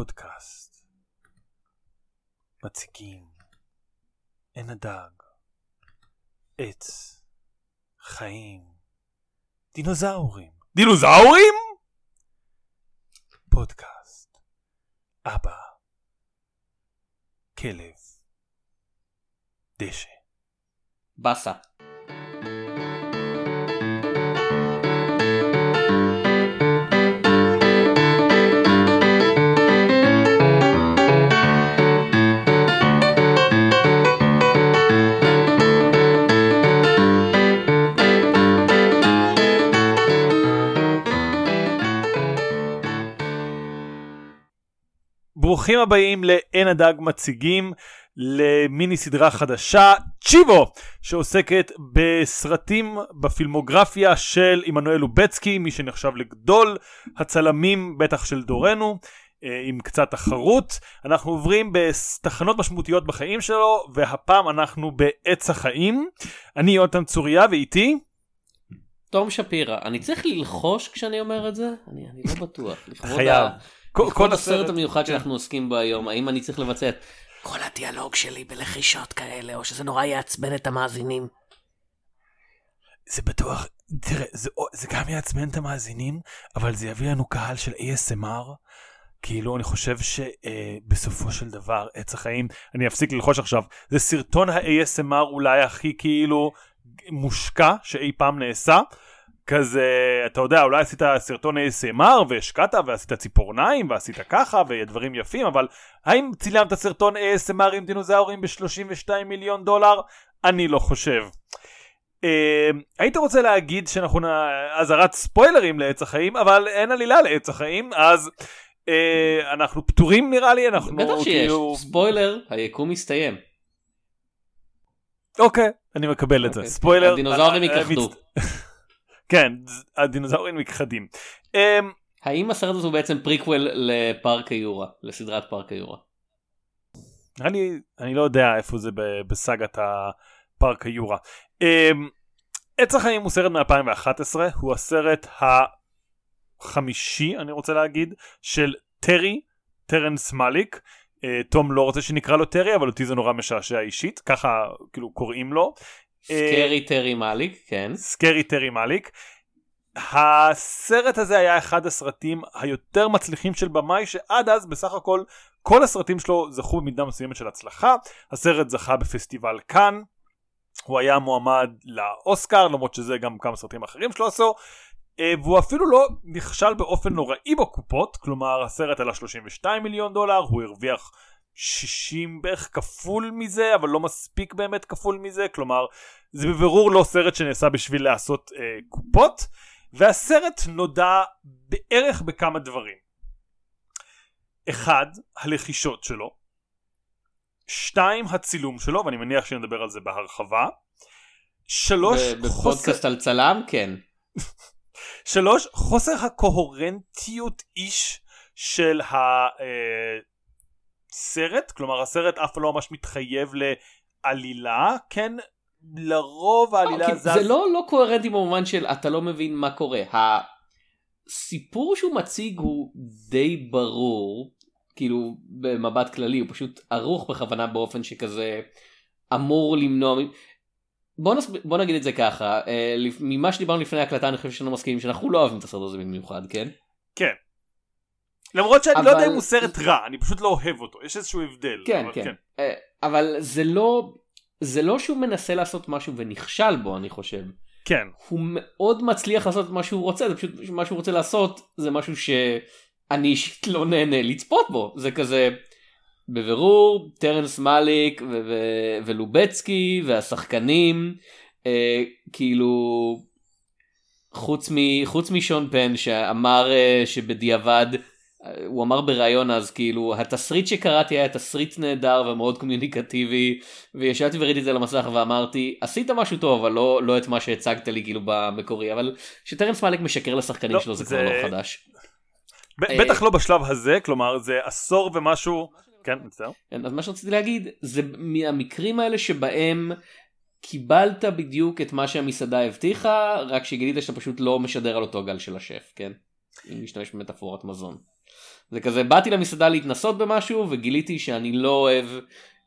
פודקאסט מציגים עין הדג, עץ, חיים, דינוזאורים. דינוזאורים? פודקאסט, אבא, כלב, דשא. באסה. ברוכים הבאים לעין הדג מציגים למיני סדרה חדשה צ'יבו שעוסקת בסרטים בפילמוגרפיה של עמנואל לובצקי מי שנחשב לגדול הצלמים בטח של דורנו אה, עם קצת תחרות אנחנו עוברים בתחנות משמעותיות בחיים שלו והפעם אנחנו בעץ החיים אני יונתן צוריה ואיתי תום שפירא, אני צריך ללחוש כשאני אומר את זה? אני, אני לא בטוח. חייב. ה- כל- כל הסרט הסרט- המיוחד כן. שאנחנו עוסקים בו היום, האם אני צריך לבצע את כל הדיאלוג שלי בלחישות כאלה, או שזה נורא יעצבן את המאזינים? זה בטוח, תראה, זה, זה גם יעצבן את המאזינים, אבל זה יביא לנו קהל של ASMR. כאילו, אני חושב שבסופו של דבר, עץ החיים, אני אפסיק ללחוש עכשיו, זה סרטון ה-ASMR אולי הכי כאילו מושקע שאי פעם נעשה. כזה, אתה יודע, אולי עשית סרטון ASMR והשקעת ועשית ציפורניים ועשית ככה ודברים יפים, אבל האם צילמת סרטון ASMR עם דינוזאורים ב-32 מיליון דולר? אני לא חושב. אה, היית רוצה להגיד שאנחנו נ... אזהרת ספוילרים לעץ החיים, אבל אין עלילה לעץ החיים, אז אה, אנחנו פטורים נראה לי, אנחנו בטח שיש, כאילו... ספוילר, היקום מסתיים. אוקיי, אני מקבל את זה. אוקיי. ספוילר. הדינוזאורים אה, יכחדו. מצ- כן, הדינוזאורים מכחדים. אה, האם הסרט הזה הוא בעצם פריקוול לפארק היורה, לסדרת פארק היורה? אני, אני לא יודע איפה זה בסאגת הפארק היורה. אמ, עץ החיים הוא סרט מ-2011, הוא הסרט החמישי, אני רוצה להגיד, של טרי, טרנס מאליק. אה, תום לא רוצה שנקרא לו טרי, אבל אותי זה נורא משעשע אישית, ככה כאילו קוראים לו. scary טרי מאליק, כן. scary טרי מאליק. הסרט הזה היה אחד הסרטים היותר מצליחים של במאי שעד אז בסך הכל כל הסרטים שלו זכו במידה מסוימת של הצלחה. הסרט זכה בפסטיבל כאן. הוא היה מועמד לאוסקר למרות שזה גם כמה סרטים אחרים שלו עשו. אה, והוא אפילו לא נכשל באופן נוראי בקופות כלומר הסרט עלה 32 מיליון דולר הוא הרוויח 60 בערך כפול מזה אבל לא מספיק באמת כפול מזה כלומר זה בבירור לא סרט שנעשה בשביל לעשות אה, קופות והסרט נודע בערך בכמה דברים. אחד, הלחישות שלו. שתיים, הצילום שלו, ואני מניח שנדבר על זה בהרחבה. שלוש, חוסר, בפודקאסט על צלם, כן. שלוש, חוסר הקוהרנטיות איש של הסרט, כלומר הסרט אף לא ממש מתחייב לעלילה, כן, לרוב העלילה אוקיי, זז... זה לא לא קוהרנטי במובן של אתה לא מבין מה קורה. הסיפור שהוא מציג הוא די ברור, כאילו במבט כללי הוא פשוט ערוך בכוונה באופן שכזה אמור למנוע. בוא, נס... בוא נגיד את זה ככה, אה, ממה שדיברנו לפני ההקלטה אני חושב שאנחנו מסכימים שאנחנו לא אוהבים את הסרט הזה במיוחד, כן? כן. למרות שאני לא אבל- יודע אם הוא סרט רע, אני פשוט לא אוהב אותו, יש איזשהו הבדל. כן, אבל כן. אה, אבל זה לא, זה לא שהוא מנסה לעשות משהו ונכשל בו אני חושב. כן, הוא מאוד מצליח לעשות את מה שהוא רוצה זה פשוט מה שהוא רוצה לעשות זה משהו שאני אישית לא נהנה לצפות בו זה כזה בבירור טרנס מאליק ו- ו- ולובצקי והשחקנים אה, כאילו חוץ, מ- חוץ משון פן שאמר אה, שבדיעבד הוא אמר בריאיון אז כאילו התסריט שקראתי היה תסריט נהדר ומאוד קומיוניקטיבי וישבתי וראיתי את זה על המסך ואמרתי עשית משהו טוב אבל לא, לא את מה שהצגת לי כאילו במקורי אבל שטרנס מאליק משקר לשחקנים לא, שלו זה, זה- כבר לא חדש. ב- אה, בטח לא בשלב הזה, כלומר זה עשור ומשהו, כן, מצטער. כן, אז מה שרציתי להגיד זה מהמקרים האלה שבהם קיבלת בדיוק את מה שהמסעדה הבטיחה רק שגילית שאתה פשוט לא משדר על אותו גל של השף כן. אם נשתמש במטאפורת מזון. זה כזה באתי למסעדה להתנסות במשהו וגיליתי שאני לא אוהב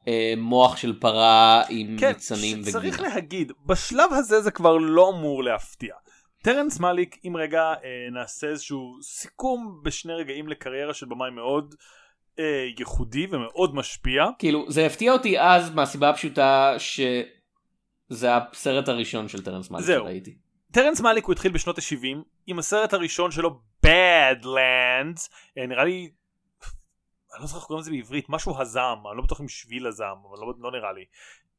אה, מוח של פרה עם כן, ניצנים וגבינה. שצריך להגיד, בשלב הזה זה כבר לא אמור להפתיע. טרנס מאליק, אם רגע אה, נעשה איזשהו סיכום בשני רגעים לקריירה של במאי מאוד אה, ייחודי ומאוד משפיע. כאילו זה הפתיע אותי אז מהסיבה הפשוטה שזה הסרט הראשון של טרנס מאליק זהו. שראיתי. טרנס מאליק הוא התחיל בשנות ה-70 עם הסרט הראשון שלו Badlands. אה, נראה לי אני לא זוכר איך קוראים לזה בעברית משהו הזעם אני לא בטוח אם שביל הזעם אבל לא, לא נראה לי.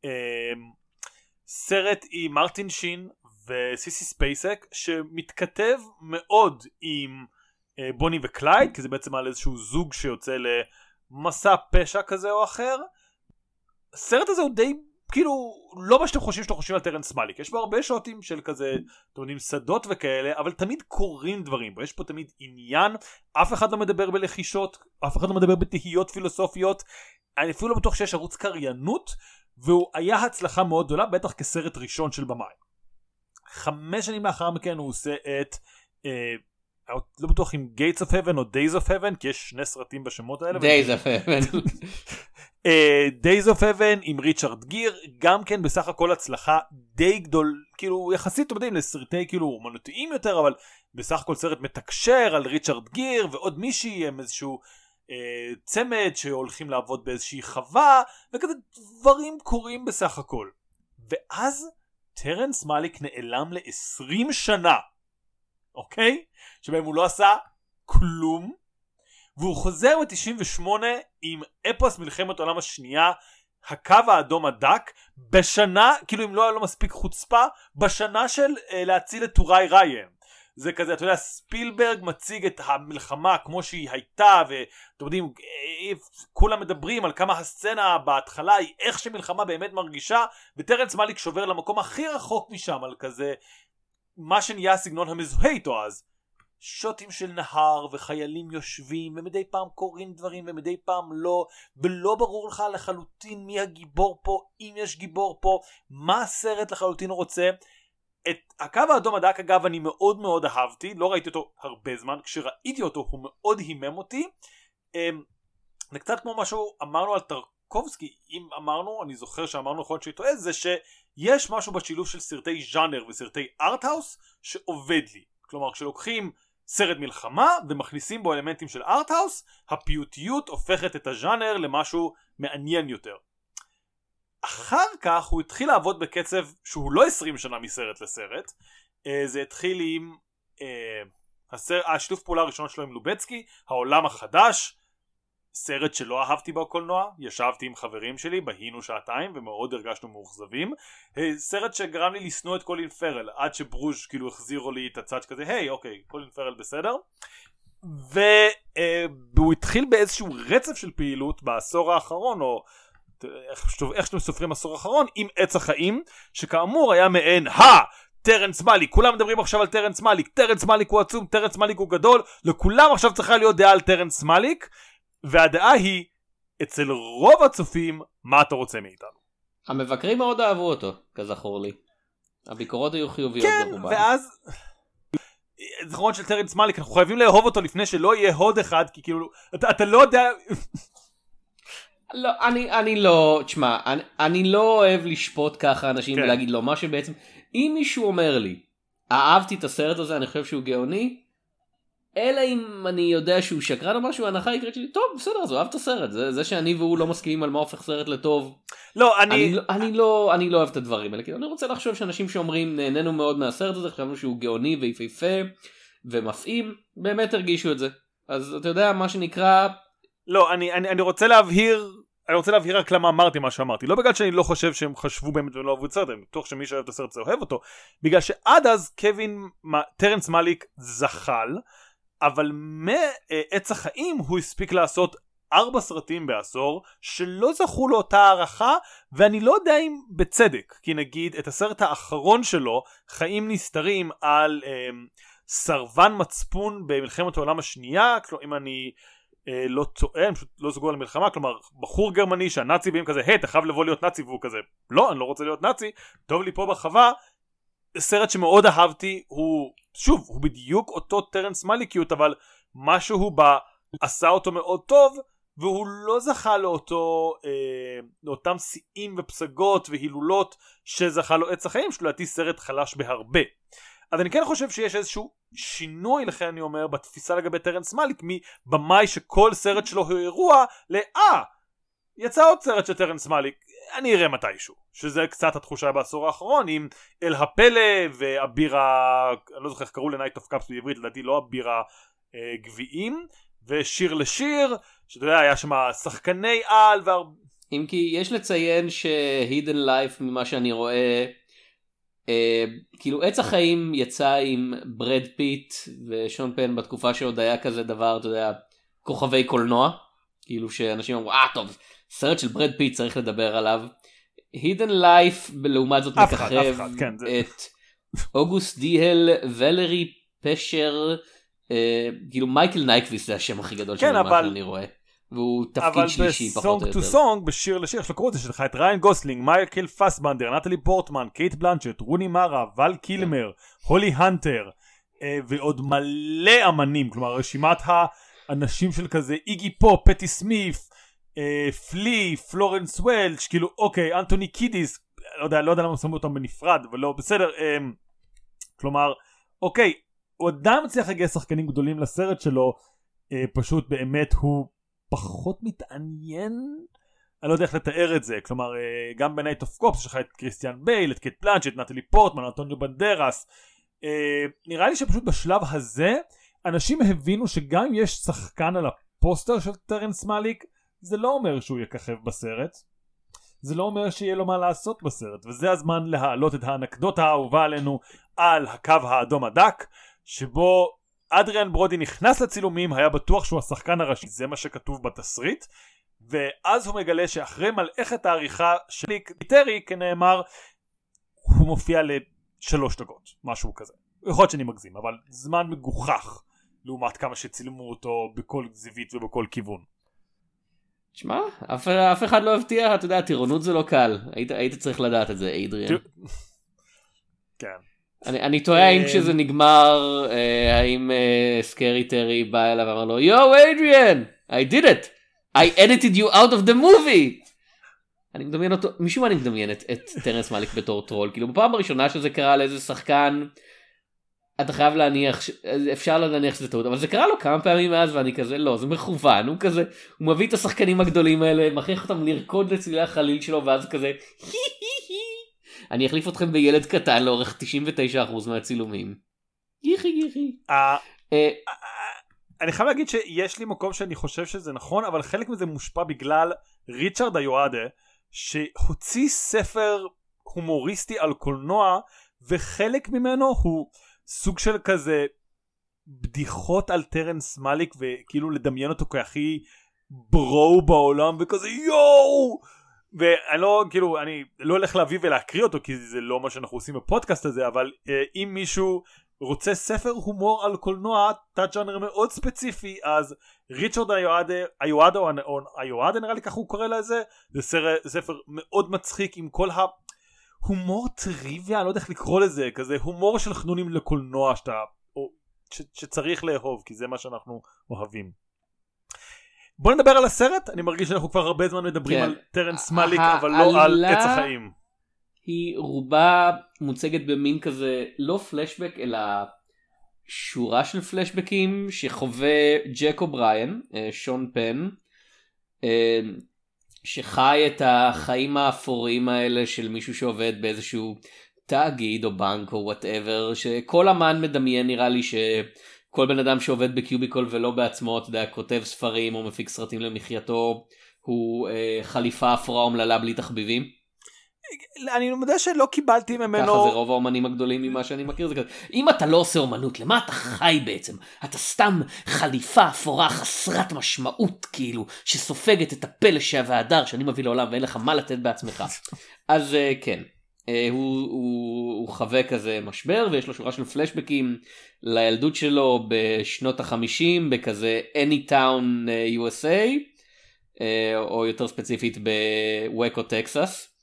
אה, סרט עם מרטין שין וסיסי ספייסק שמתכתב מאוד עם אה, בוני וקלייד כי זה בעצם על איזשהו זוג שיוצא למסע פשע כזה או אחר. הסרט הזה הוא די כאילו לא מה שאתם חושבים שאתם חושבים על טרנס מאליק. יש בו הרבה שוטים של כזה אתם יודעים שדות וכאלה אבל תמיד קורים דברים יש פה תמיד עניין. אף אחד לא מדבר בלחישות אף אחד לא מדבר בתהיות פילוסופיות. אני אפילו לא בטוח שיש ערוץ קריינות והוא היה הצלחה מאוד גדולה בטח כסרט ראשון של במאי. חמש שנים לאחר מכן הוא עושה את אה, לא בטוח אם Gates of Heaven או Days of Heaven כי יש שני סרטים בשמות האלה די זפה. אה, Days of Heaven עם ריצ'רד גיר גם כן בסך הכל הצלחה די גדול כאילו יחסית אתם יודעים לסרטי כאילו אומנותיים יותר אבל בסך הכל סרט מתקשר על ריצ'רד גיר ועוד מישהי הם איזשהו אה, צמד שהולכים לעבוד באיזושהי חווה וכזה דברים קורים בסך הכל ואז טרנס מאליק נעלם ל-20 שנה אוקיי? שבהם הוא לא עשה כלום והוא חוזר ב-98 עם אפוס מלחמת העולם השנייה הקו האדום הדק בשנה כאילו אם לא היה לו מספיק חוצפה בשנה של uh, להציל את טוראי ריין זה כזה אתה יודע ספילברג מציג את המלחמה כמו שהיא הייתה ואתם יודעים אה, כולם מדברים על כמה הסצנה בהתחלה היא איך שמלחמה באמת מרגישה וטרנס מאליק שובר למקום הכי רחוק משם על כזה מה שנהיה הסגנון המזוהה איתו אז. שוטים של נהר וחיילים יושבים ומדי פעם קורים דברים ומדי פעם לא ולא ברור לך לחלוטין מי הגיבור פה אם יש גיבור פה מה הסרט לחלוטין רוצה. את הקו האדום הדק אגב אני מאוד מאוד אהבתי לא ראיתי אותו הרבה זמן כשראיתי אותו הוא מאוד הימם אותי. אמ, זה קצת כמו משהו אמרנו על טרקובסקי אם אמרנו אני זוכר שאמרנו נכון שהיא טועה זה שיש משהו בשילוב של סרטי ז'אנר וסרטי ארטהאוס שעובד לי כלומר כשלוקחים סרט מלחמה ומכניסים בו אלמנטים של ארטהאוס הפיוטיות הופכת את הז'אנר למשהו מעניין יותר אחר כך הוא התחיל לעבוד בקצב שהוא לא 20 שנה מסרט לסרט אה, זה התחיל עם אה. השיתוף פעולה הראשון שלו עם לובצקי העולם החדש סרט שלא אהבתי בקולנוע, ישבתי עם חברים שלי, בהינו שעתיים ומאוד הרגשנו מאוכזבים. אה, סרט שגרם לי לשנוא את קולין פרל, עד שברוז' כאילו החזירו לי את הצד שכזה, היי אוקיי, קולין פרל בסדר. והוא התחיל באיזשהו רצף של פעילות בעשור האחרון, או איך, שאתם סופרים עשור האחרון, עם עץ החיים, שכאמור היה מעין ה... טרנס מאליק, כולם מדברים עכשיו על טרנס מאליק, טרנס מאליק הוא עצום, טרנס מאליק הוא גדול, לכולם עכשיו צריכה להיות דעה על טרנס מאליק, והדעה היא, אצל רוב הצופים, מה אתה רוצה מאיתנו? המבקרים מאוד אהבו אותו, כזכור לי. הביקורות היו חיוביות כן, ברובן. ואז... זכרון של טרנס מאליק, אנחנו חייבים לאהוב אותו לפני שלא יהיה הוד אחד, כי כאילו, אתה, אתה לא יודע... לא, אני, אני לא, תשמע, אני, אני לא אוהב לשפוט ככה אנשים כן. ולהגיד לו מה שבעצם, אם מישהו אומר לי, אהבתי את הסרט הזה, אני חושב שהוא גאוני, אלא אם אני יודע שהוא שקרן או משהו, ההנחה העיקרית שלי, טוב, בסדר, אז הוא אהב את הסרט, זה, זה שאני והוא לא מסכימים על מה הופך סרט לטוב, לא, אני... אני, לא, אני, לא, אני לא אוהב את הדברים האלה, כאילו, אני רוצה לחשוב שאנשים שאומרים נהנינו מאוד מהסרט הזה, חשבנו שהוא גאוני ויפהפה ומפעים, באמת הרגישו את זה. אז אתה יודע, מה שנקרא, לא, אני, אני, אני רוצה להבהיר, אני רוצה להבהיר רק למה אמרתי מה שאמרתי. לא בגלל שאני לא חושב שהם חשבו באמת ולא אהבו את הסרט, אני בטוח שמי שאוהב את הסרט הזה אוהב אותו. בגלל שעד אז קווין, טרנס מאליק זחל, אבל מעץ החיים הוא הספיק לעשות ארבע סרטים בעשור שלא זכו לאותה הערכה ואני לא יודע אם בצדק כי נגיד את הסרט האחרון שלו חיים נסתרים על אה, סרבן מצפון במלחמת העולם השנייה כלומר אם אני אה, לא טועה הם פשוט לא זוגו על מלחמה כלומר בחור גרמני שהנאצי באים כזה היי אתה חייב לבוא להיות נאצי והוא כזה לא אני לא רוצה להיות נאצי טוב לי פה בחווה סרט שמאוד אהבתי הוא שוב הוא בדיוק אותו טרנס מליקיות אבל משהו עשה אותו מאוד טוב והוא לא זכה לאותו, אה, לאותם שיאים ופסגות והילולות שזכה לו עץ החיים שלו, לדעתי סרט חלש בהרבה. אז אני כן חושב שיש איזשהו שינוי, לכן אני אומר, בתפיסה לגבי טרנס מאליק, מבמאי שכל סרט שלו הוא אירוע, לאה, יצא עוד סרט של טרנס מאליק, אני אראה מתישהו. שזה קצת התחושה בעשור האחרון, עם אל הפלא והבירה, אני לא זוכר איך קראו ל Knight of Cups בעברית, לדעתי לא הבירה אה, גביעים, ושיר לשיר, שאתה יודע, היה שם שחקני על והרבה... אם כי יש לציין ש Hidden Life ממה שאני רואה אה, כאילו עץ החיים יצא עם ברד פיט ושון פן בתקופה שעוד היה כזה דבר אתה יודע כוכבי קולנוע כאילו שאנשים אמרו אה טוב סרט של ברד פיט צריך לדבר עליו. Hidden Life לעומת זאת מככב כן, את אוגוסט דיהל ולרי פכנר אה, כאילו מייקל נייקוויס זה השם הכי גדול כן, אבל... שאני רואה. והוא תפקיד שלישי פחות או יותר. אבל ב Song to Song, בשיר לשיר, יש לו קרוט, יש לך את ריין גוסלינג, מייקל פסבנדר, נטלי פורטמן, קייט בלנצ'ט, רוני מרה, ול קילמר, הולי הנטר, אה, ועוד מלא אמנים, כלומר רשימת האנשים של כזה, איגי פופ, פטי סמיף, אה, פלי, פלורנס וולץ', כאילו אוקיי, אנטוני קידיס, לא יודע, לא יודע למה שמו אותם בנפרד, אבל לא, בסדר, אה, כלומר, אוקיי, הוא עדיין מצליח לגייס שחקנים גדולים לסרט שלו, פשוט באמת הוא פחות מתעניין? אני לא יודע איך לתאר את זה כלומר אה, גם ב Knight of Cups יש לך את קריסטיאן בייל את קייט בלאנצ'ט את נטלי פורטמן אנטוניו בנדרס. אה, נראה לי שפשוט בשלב הזה אנשים הבינו שגם אם יש שחקן על הפוסטר של טרנס מאליק זה לא אומר שהוא יככב בסרט זה לא אומר שיהיה לו מה לעשות בסרט וזה הזמן להעלות את האנקדוטה האהובה עלינו על הקו האדום הדק שבו אדריאן ברודי נכנס לצילומים היה בטוח שהוא השחקן הראשי זה מה שכתוב בתסריט ואז הוא מגלה שאחרי מלאכת העריכה של טרי כנאמר הוא מופיע לשלוש דקות משהו כזה יכול להיות שאני מגזים אבל זמן מגוחך לעומת כמה שצילמו אותו בכל זווית ובכל כיוון. תשמע אף, אף אחד לא הבטיח אתה יודע טירונות זה לא קל היית, היית צריך לדעת את זה אדריאן. כן. אני, אני תוהה האם כשזה נגמר אה, האם אה, סקרי טרי בא אליו ואמר לו יואו אדריאן I did it I edited you out of the movie אני מדמיין אותו משום מה אני מדמיין את, את טרנס מאליק בתור טרול כאילו בפעם הראשונה שזה קרה לאיזה שחקן אתה חייב להניח אפשר להניח שזה טעות אבל זה קרה לו כמה פעמים מאז ואני כזה לא זה מכוון הוא כזה הוא מביא את השחקנים הגדולים האלה מכריח אותם לרקוד לצלילי החליל שלו ואז כזה אני אחליף אתכם בילד קטן לאורך 99% מהצילומים. ייחי ייחי. אה, אה, אני חייב להגיד שיש לי מקום שאני חושב שזה נכון אבל חלק מזה מושפע בגלל ריצ'רד היואדה שהוציא ספר הומוריסטי על קולנוע וחלק ממנו הוא סוג של כזה בדיחות על טרנס מאליק וכאילו לדמיין אותו כהכי ברו בעולם וכזה יואו! ואני לא כאילו אני לא הולך להביא ולהקריא אותו כי זה לא מה שאנחנו עושים בפודקאסט הזה אבל אה, אם מישהו רוצה ספר הומור על קולנוע תת ג'אנר מאוד ספציפי אז ריצ'רד היועדה או היועדה נראה לי ככה הוא קורא לזה זה ספר, מאוד מצחיק עם כל ההומור טריוויה אני לא יודע איך לקרוא לזה כזה הומור של חנונים לקולנוע שאתה או, ש, שצריך לאהוב כי זה מה שאנחנו אוהבים. בוא נדבר על הסרט אני מרגיש שאנחנו כבר הרבה זמן מדברים כן. על טרנס מאליק אבל לא על עץ החיים. היא רובה מוצגת במין כזה לא פלשבק אלא שורה של פלשבקים שחווה ג'ק אובריין אה, שון פן אה, שחי את החיים האפורים האלה של מישהו שעובד באיזשהו תאגיד או בנק או whatever שכל אמן מדמיין נראה לי ש... כל בן אדם שעובד בקיוביקול ולא בעצמו, אתה יודע, כותב ספרים או מפיק סרטים למחייתו, הוא אה, חליפה אפורה אומללה בלי תחביבים. אני מודה שלא קיבלתי ממנו... ככה זה רוב האומנים הגדולים ממה שאני מכיר זה כזה. אם אתה לא עושה אומנות, למה אתה חי בעצם? אתה סתם חליפה אפורה חסרת משמעות, כאילו, שסופגת את הפלא וההדר שאני מביא לעולם ואין לך מה לתת בעצמך. אז אה, כן, אה, הוא, הוא, הוא חווה כזה משבר ויש לו שורה של פלשבקים לילדות שלו בשנות החמישים בכזה Anytown אה, USA או יותר ספציפית בווקו טקסס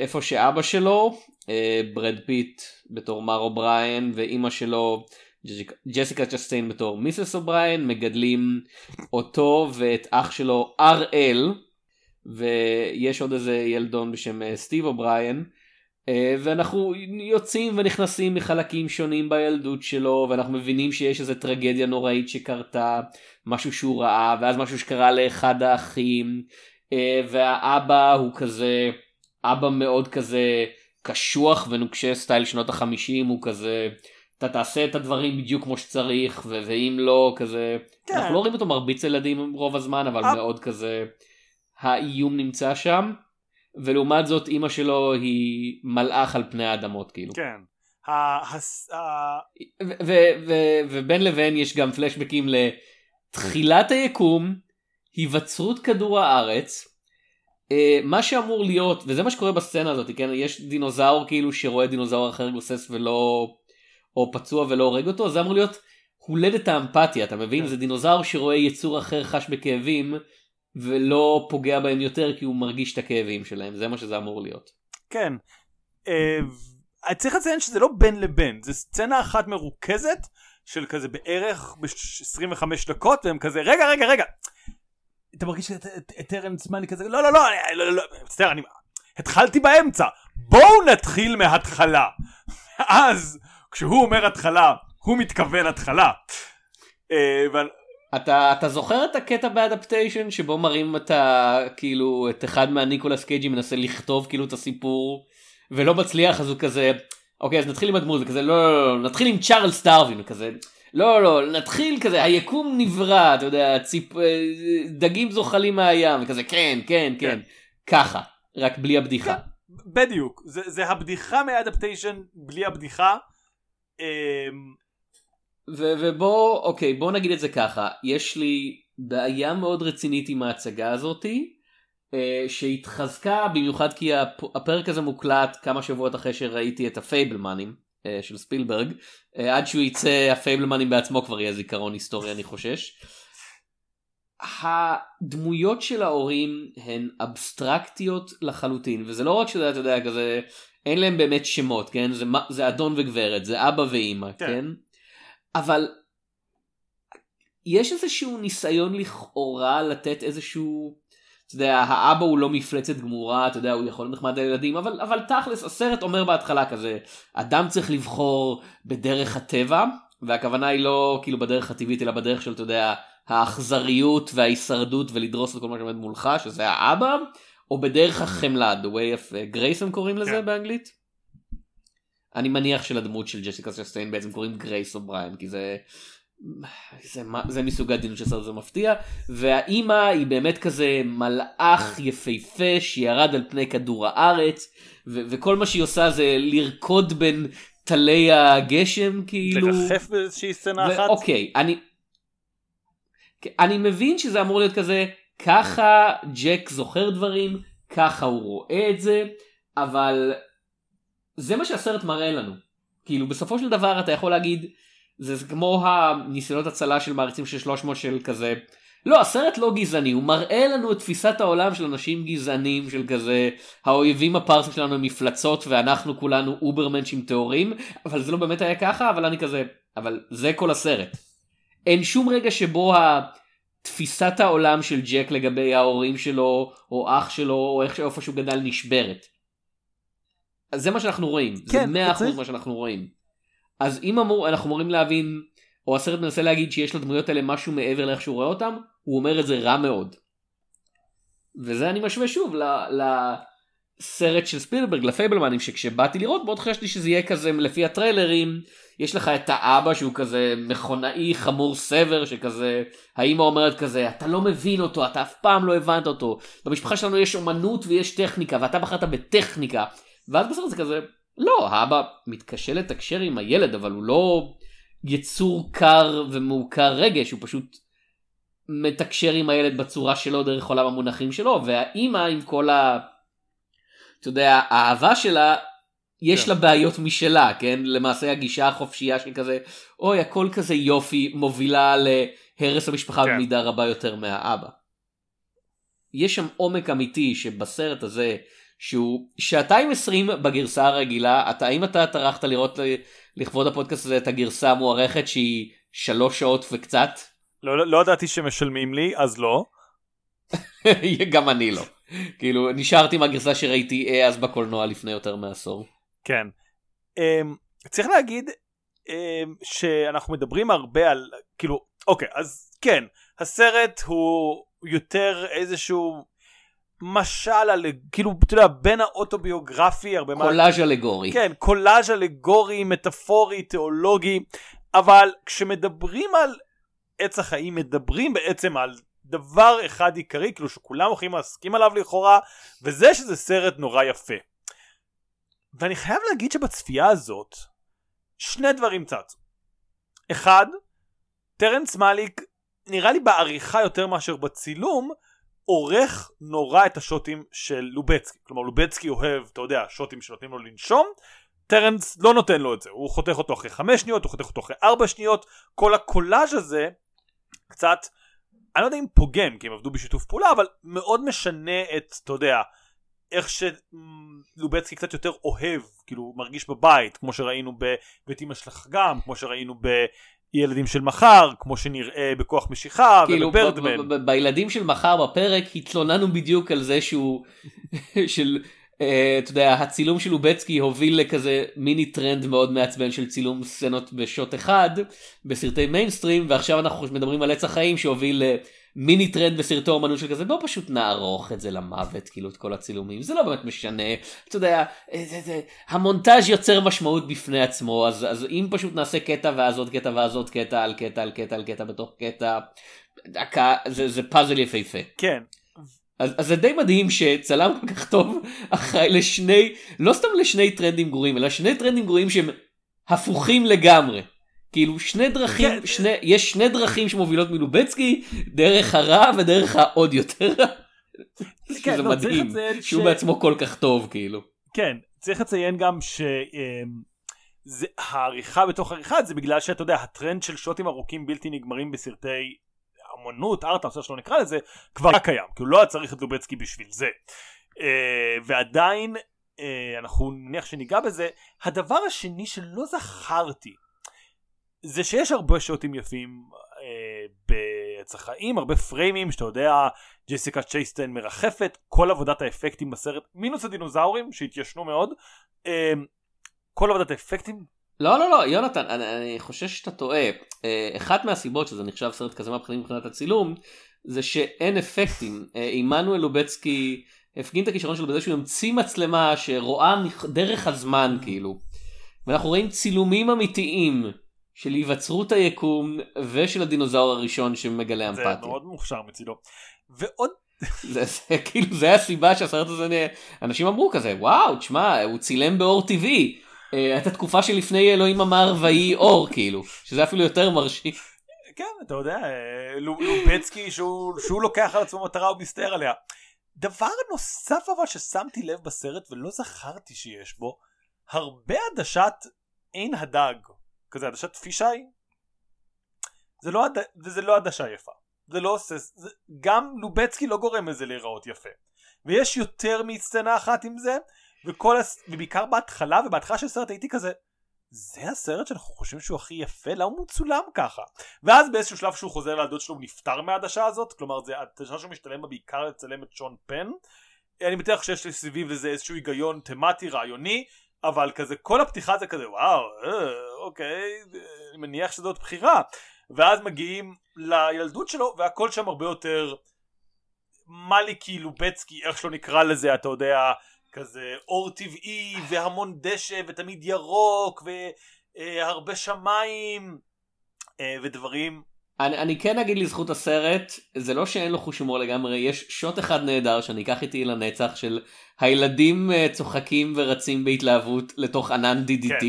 איפה שאבא שלו ברד פיט בתור מר אובריין ואימא שלו ג'סיקה צ'סטיין בתור Mrs. אובריין, מגדלים אותו ואת אח שלו אר-אל, ויש עוד איזה ילדון בשם אה, סטיב אובריין. אה, ואנחנו יוצאים ונכנסים מחלקים שונים בילדות שלו ואנחנו מבינים שיש איזה טרגדיה נוראית שקרתה משהו שהוא ראה ואז משהו שקרה לאחד האחים אה, והאבא הוא כזה אבא מאוד כזה קשוח ונוקשה סטייל שנות החמישים הוא כזה אתה תעשה את הדברים בדיוק כמו שצריך ואם לא כזה כן. אנחנו לא רואים אותו מרביץ ילדים רוב הזמן אבל אפ... מאוד כזה האיום נמצא שם. ולעומת זאת אימא שלו היא מלאך על פני האדמות כאילו. כן. ובין לבין יש גם פלשבקים לתחילת היקום, היווצרות כדור הארץ, מה שאמור להיות, וזה מה שקורה בסצנה הזאת, כן? יש דינוזאור כאילו שרואה דינוזאור אחר גוסס ולא, או פצוע ולא הורג אותו, זה אמור להיות הולדת האמפתיה, אתה מבין? כן. זה דינוזאור שרואה יצור אחר חש בכאבים, ולא פוגע בהם יותר כי הוא מרגיש את הכאבים שלהם זה מה שזה אמור להיות. כן. אה, צריך לציין שזה לא בין לבין זה סצנה אחת מרוכזת של כזה בערך ב-25 דקות והם כזה רגע רגע רגע. אתה מרגיש את טרנס מאני כזה לא לא לא לא לא מצטער אני התחלתי באמצע בואו נתחיל מההתחלה. אז כשהוא אומר התחלה הוא מתכוון התחלה. אה, אתה, אתה זוכר את הקטע באדפטיישן שבו מראים את ה... כאילו את אחד מהניקולס קייג'י מנסה לכתוב כאילו את הסיפור ולא מצליח אז הוא כזה אוקיי אז נתחיל עם הדמות וכזה לא לא לא, לא נתחיל עם צ'ארלס דרווין כזה לא לא נתחיל כזה היקום נברא אתה יודע ציפ... אה, דגים זוחלים מהים וכזה כן כן כן, כן. ככה רק בלי הבדיחה. כן, בדיוק זה, זה הבדיחה מאדפטיישן בלי הבדיחה. אמ, ו- ובוא, אוקיי, בוא נגיד את זה ככה, יש לי בעיה מאוד רצינית עם ההצגה הזאתי, אה, שהתחזקה במיוחד כי הפ- הפרק הזה מוקלט כמה שבועות אחרי שראיתי את הפייבלמנים של ספילברג, אה, עד שהוא יצא הפייבלמנים בעצמו כבר יהיה זיכרון היסטורי אני חושש. הדמויות של ההורים הן אבסטרקטיות לחלוטין וזה לא רק שזה אתה יודע כזה אין להם באמת שמות כן זה, זה אדון וגברת זה אבא ואימא כן, כן? אבל יש איזשהו ניסיון לכאורה לתת איזשהו, אתה יודע, האבא הוא לא מפלצת גמורה, אתה יודע, הוא יכול להיות נחמד לילדים, אבל, אבל תכלס, הסרט אומר בהתחלה כזה, אדם צריך לבחור בדרך הטבע, והכוונה היא לא כאילו בדרך הטבעית, אלא בדרך של, אתה יודע, האכזריות וההישרדות ולדרוס את כל מה שעומד מולך, שזה האבא, או בדרך החמלה, the way of grace הם קוראים לזה כן. באנגלית? אני מניח שלדמות של ג'סיקה צ'סטיין בעצם קוראים גרייס אובריין כי זה זה, זה מסוג הדין של זה מפתיע והאימא היא באמת כזה מלאך יפהפה שירד על פני כדור הארץ ו- וכל מה שהיא עושה זה לרקוד בין טלי הגשם כאילו. לרחף באיזושהי סצנה ו- אחת. אוקיי אני אני מבין שזה אמור להיות כזה ככה ג'ק זוכר דברים ככה הוא רואה את זה אבל זה מה שהסרט מראה לנו. כאילו בסופו של דבר אתה יכול להגיד זה, כמו הניסיונות הצלה של מעריצים של 300 של כזה לא הסרט לא גזעני הוא מראה לנו את תפיסת העולם של אנשים גזענים של כזה האויבים הפרסים שלנו הם מפלצות ואנחנו כולנו אוברמנצ'ים טהורים אבל זה לא באמת היה ככה אבל אני כזה אבל זה כל הסרט. אין שום רגע שבו תפיסת העולם של ג'ק לגבי ההורים שלו או אח שלו או איך שאיפה שהוא גדל נשברת. אז זה מה שאנחנו רואים, כן, זה 100% צריך... מה שאנחנו רואים. אז אם אמור, אנחנו אמורים להבין, או הסרט מנסה להגיד שיש לדמויות האלה משהו מעבר לאיך שהוא רואה אותם, הוא אומר את זה רע מאוד. וזה אני משווה שוב לסרט של ספילברג, לפייבלמנים, שכשבאתי לראות מאוד חשבתי שזה יהיה כזה לפי הטריילרים, יש לך את האבא שהוא כזה מכונאי חמור סבר שכזה האמא אומרת כזה אתה לא מבין אותו אתה אף פעם לא הבנת אותו במשפחה שלנו יש אומנות ויש טכניקה ואתה בחרת בטכניקה ואז בסוף זה כזה, לא, האבא מתקשה לתקשר עם הילד, אבל הוא לא יצור קר ומעוקר רגש, הוא פשוט מתקשר עם הילד בצורה שלו דרך עולם המונחים שלו, והאימא עם כל ה... אתה יודע, האהבה שלה, יש כן. לה בעיות משלה, כן? למעשה הגישה החופשייה של כזה, אוי, הכל כזה יופי, מובילה להרס המשפחה כן. במידה רבה יותר מהאבא. יש שם עומק אמיתי שבסרט הזה, שהוא שעתיים עשרים בגרסה הרגילה, אתה, האם אתה טרחת לראות לכבוד הפודקאסט הזה את הגרסה המוערכת שהיא שלוש שעות וקצת. לא, לא, לא ידעתי שמשלמים לי, אז לא. גם אני לא. כאילו, נשארתי עם הגרסה שראיתי אה, אז בקולנוע לפני יותר מעשור. כן. Um, צריך להגיד um, שאנחנו מדברים הרבה על, כאילו, אוקיי, אז כן, הסרט הוא יותר איזשהו משל על כאילו אתה יודע בין האוטוביוגרפי הרבה קולאז' מה... אלגורי כן קולאז' אלגורי מטאפורי תיאולוגי אבל כשמדברים על עץ החיים מדברים בעצם על דבר אחד עיקרי כאילו שכולם הולכים להסכים עליו לכאורה וזה שזה סרט נורא יפה. ואני חייב להגיד שבצפייה הזאת שני דברים צצו. אחד, טרנס מאליק נראה לי בעריכה יותר מאשר בצילום עורך נורא את השוטים של לובצקי. כלומר לובצקי אוהב אתה יודע שוטים שנותנים לו לנשום טרנס לא נותן לו את זה. הוא חותך אותו אחרי 5 שניות הוא חותך אותו אחרי 4 שניות. כל הקולאז' הזה קצת אני לא יודע אם פוגם כי הם עבדו בשיתוף פעולה אבל מאוד משנה את אתה יודע איך שלובצקי קצת יותר אוהב כאילו מרגיש בבית כמו שראינו ב ואת אמא שלך גם כמו שראינו ילדים של מחר כמו שנראה בכוח משיכה כאילו ובבירדמן. בילדים של מחר בפרק התלוננו בדיוק על זה שהוא של uh, אתה יודע הצילום של לובצקי הוביל לכזה מיני טרנד מאוד מעצבן של צילום סצנות בשוט אחד בסרטי מיינסטרים ועכשיו אנחנו מדברים על עץ החיים שהוביל מיני טרנד בסרטי אומנות של כזה בוא פשוט נערוך את זה למוות כאילו את כל הצילומים זה לא באמת משנה אתה יודע זה, זה, המונטאז' יוצר משמעות בפני עצמו אז, אז אם פשוט נעשה קטע ואז עוד קטע ואז עוד קטע על קטע על קטע על קטע בתוך קטע זה, זה פאזל יפהפה. כן. אז, אז זה די מדהים שצלם כל כך טוב אחראי לשני לא סתם לשני טרנדים גרועים אלא שני טרנדים גרועים שהם הפוכים לגמרי. כאילו שני דרכים, כן. שני, יש שני דרכים שמובילות מלובצקי, דרך הרע ודרך העוד יותר רע. כן, שזה לא, מדהים, שהוא ש... בעצמו כל כך טוב כאילו. כן, צריך לציין גם שהעריכה בתוך עריכה זה בגלל שאתה יודע, הטרנד של שוטים ארוכים בלתי נגמרים בסרטי אמנות, ארט, אני שלא נקרא לזה, כבר קיים, כי הוא לא היה צריך את לובצקי בשביל זה. אה, ועדיין, אה, אנחנו נניח שניגע בזה, הדבר השני שלא זכרתי זה שיש הרבה שוטים יפים אה, בעץ החיים, הרבה פריימים שאתה יודע, ג'סיקה צ'ייסטן מרחפת, כל עבודת האפקטים בסרט, מינוס הדינוזאורים שהתיישנו מאוד, אה, כל עבודת האפקטים. לא לא לא יונתן אני, אני חושב שאתה טועה. אה, אחת מהסיבות שזה נחשב סרט כזה מהבחינים מבחינת הצילום זה שאין אפקטים. אה, עמנואל לובצקי הפגין את הכישרון שלו בזה שהוא המציא מצלמה שרואה דרך הזמן כאילו. ואנחנו רואים צילומים אמיתיים של היווצרות היקום ושל הדינוזאור הראשון שמגלה אמפתיה. זה מאוד מוכשר מצידו. ועוד זה, זה כאילו זה הסיבה שהסרט הזה אנשים אמרו כזה וואו תשמע הוא צילם באור טבעי אה, הייתה תקופה שלפני אלוהים אמר ויהי אור כאילו שזה אפילו יותר מרשים. כן אתה יודע אה, לובצקי שהוא, שהוא לוקח על עצמו מטרה ומסתער עליה. דבר נוסף אבל ששמתי לב בסרט ולא זכרתי שיש בו הרבה עדשת אין הדג כזה עדשת פישאי זה לא, עד... וזה לא עדשה יפה. זה לא עושה זה... גם לובצקי לא גורם לזה להיראות יפה. ויש יותר מסצנה אחת עם זה וכל הס... ובעיקר בהתחלה ובהתחלה של סרט הייתי כזה זה הסרט שאנחנו חושבים שהוא הכי יפה? למה הוא מצולם ככה? ואז באיזשהו שלב שהוא חוזר לילדות שלו הוא נפטר מהעדשה הזאת כלומר זה עדשה שהוא משתלם בה בעיקר לצלם את שון פן. אני בטוח שיש לי סביב לזה איזשהו היגיון תמטי רעיוני אבל כזה כל הפתיחה זה כזה וואו אה, אוקיי אני מניח שזאת בחירה. ואז מגיעים לילדות שלו והכל שם הרבה יותר מאליקי לובצקי איך שלא נקרא לזה אתה יודע כזה אור טבעי והמון דשא ותמיד ירוק והרבה שמיים אה, ודברים אני, אני כן אגיד לזכות הסרט, זה לא שאין לו חוש הומור לגמרי, יש שוט אחד נהדר שאני אקח איתי לנצח של הילדים אה, צוחקים ורצים בהתלהבות לתוך ענן DDT. כן.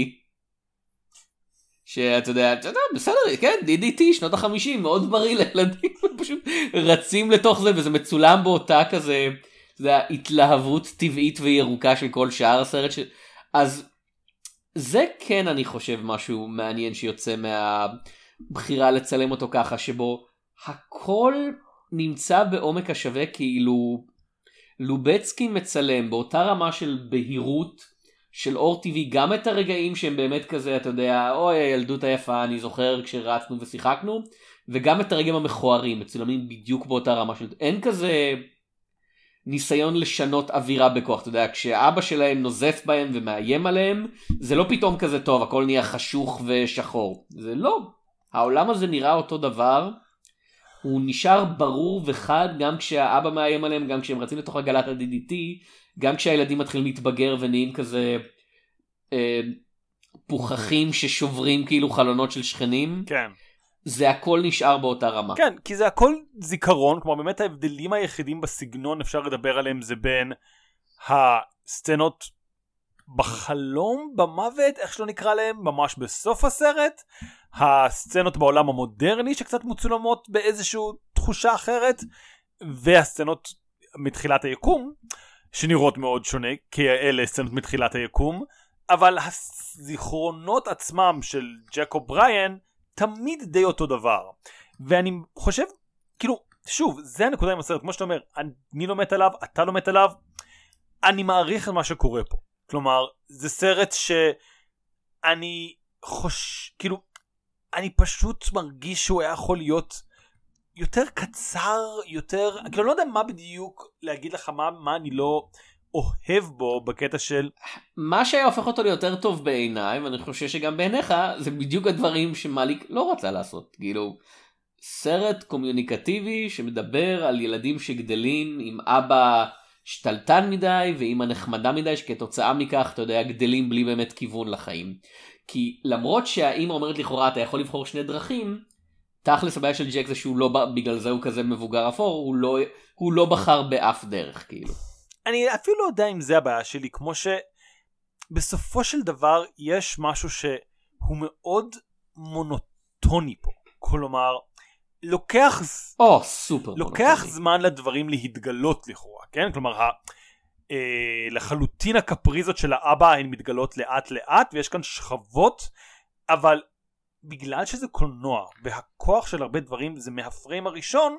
שאתה יודע, אתה יודע, בסדר, כן, DDT, שנות החמישים, מאוד בריא לילדים, פשוט רצים לתוך זה וזה מצולם באותה כזה, זה ההתלהבות טבעית וירוקה של כל שאר הסרט, ש... אז זה כן אני חושב משהו מעניין שיוצא מה... בחירה לצלם אותו ככה שבו הכל נמצא בעומק השווה כאילו לובצקי מצלם באותה רמה של בהירות של אור טבעי גם את הרגעים שהם באמת כזה אתה יודע אוי הילדות היפה אני זוכר כשרצנו ושיחקנו וגם את הרגעים המכוערים מצולמים בדיוק באותה רמה של אין כזה ניסיון לשנות אווירה בכוח אתה יודע כשאבא שלהם נוזף בהם ומאיים עליהם זה לא פתאום כזה טוב הכל נהיה חשוך ושחור זה לא העולם הזה נראה אותו דבר. הוא נשאר ברור וחד גם כשהאבא מאיים עליהם גם כשהם רצים לתוך עגלת ה-DDT גם כשהילדים מתחילים להתבגר ונהיים כזה אה, פוחחים ששוברים כאילו חלונות של שכנים. כן. זה הכל נשאר באותה רמה. כן, כי זה הכל זיכרון, כלומר באמת ההבדלים היחידים בסגנון אפשר לדבר עליהם זה בין הסצנות בחלום, במוות, איך שלא נקרא להם, ממש בסוף הסרט, הסצנות בעולם המודרני שקצת מצולמות באיזושהי תחושה אחרת, והסצנות מתחילת היקום, שנראות מאוד שונה, כי אלה סצנות מתחילת היקום, אבל הזיכרונות עצמם של ג'קו בריאן תמיד די אותו דבר. ואני חושב, כאילו, שוב, זה הנקודה עם הסרט, כמו שאתה אומר, אני לא מת עליו, אתה לא מת עליו, אני מעריך את מה שקורה פה. כלומר, זה סרט שאני חוש... כאילו, אני פשוט מרגיש שהוא היה יכול להיות יותר קצר, יותר... כאילו, לא יודע מה בדיוק להגיד לך, מה, מה אני לא אוהב בו בקטע של... מה שהיה הופך אותו ליותר טוב בעיניי, ואני חושב שגם בעיניך, זה בדיוק הדברים שמאליק לא רצה לעשות. כאילו, סרט קומיוניקטיבי שמדבר על ילדים שגדלים עם אבא שתלטן מדי ואימא נחמדה מדי שכתוצאה מכך אתה יודע גדלים בלי באמת כיוון לחיים. כי למרות שהאימא אומרת לכאורה אתה יכול לבחור שני דרכים, תכלס הבעיה של ג'ק זה שהוא לא בגלל זה הוא כזה מבוגר אפור הוא לא הוא לא בחר באף דרך כאילו. אני אפילו לא יודע אם זה הבעיה שלי כמו שבסופו של דבר יש משהו שהוא מאוד מונוטוני פה כלומר לוקח או oh, סופר לוקח מונוטוני. זמן לדברים להתגלות לכאורה כן כלומר ה... אה, לחלוטין הקפריזות של האבא הן מתגלות לאט לאט ויש כאן שכבות אבל בגלל שזה קולנוע והכוח של הרבה דברים זה מהפריים הראשון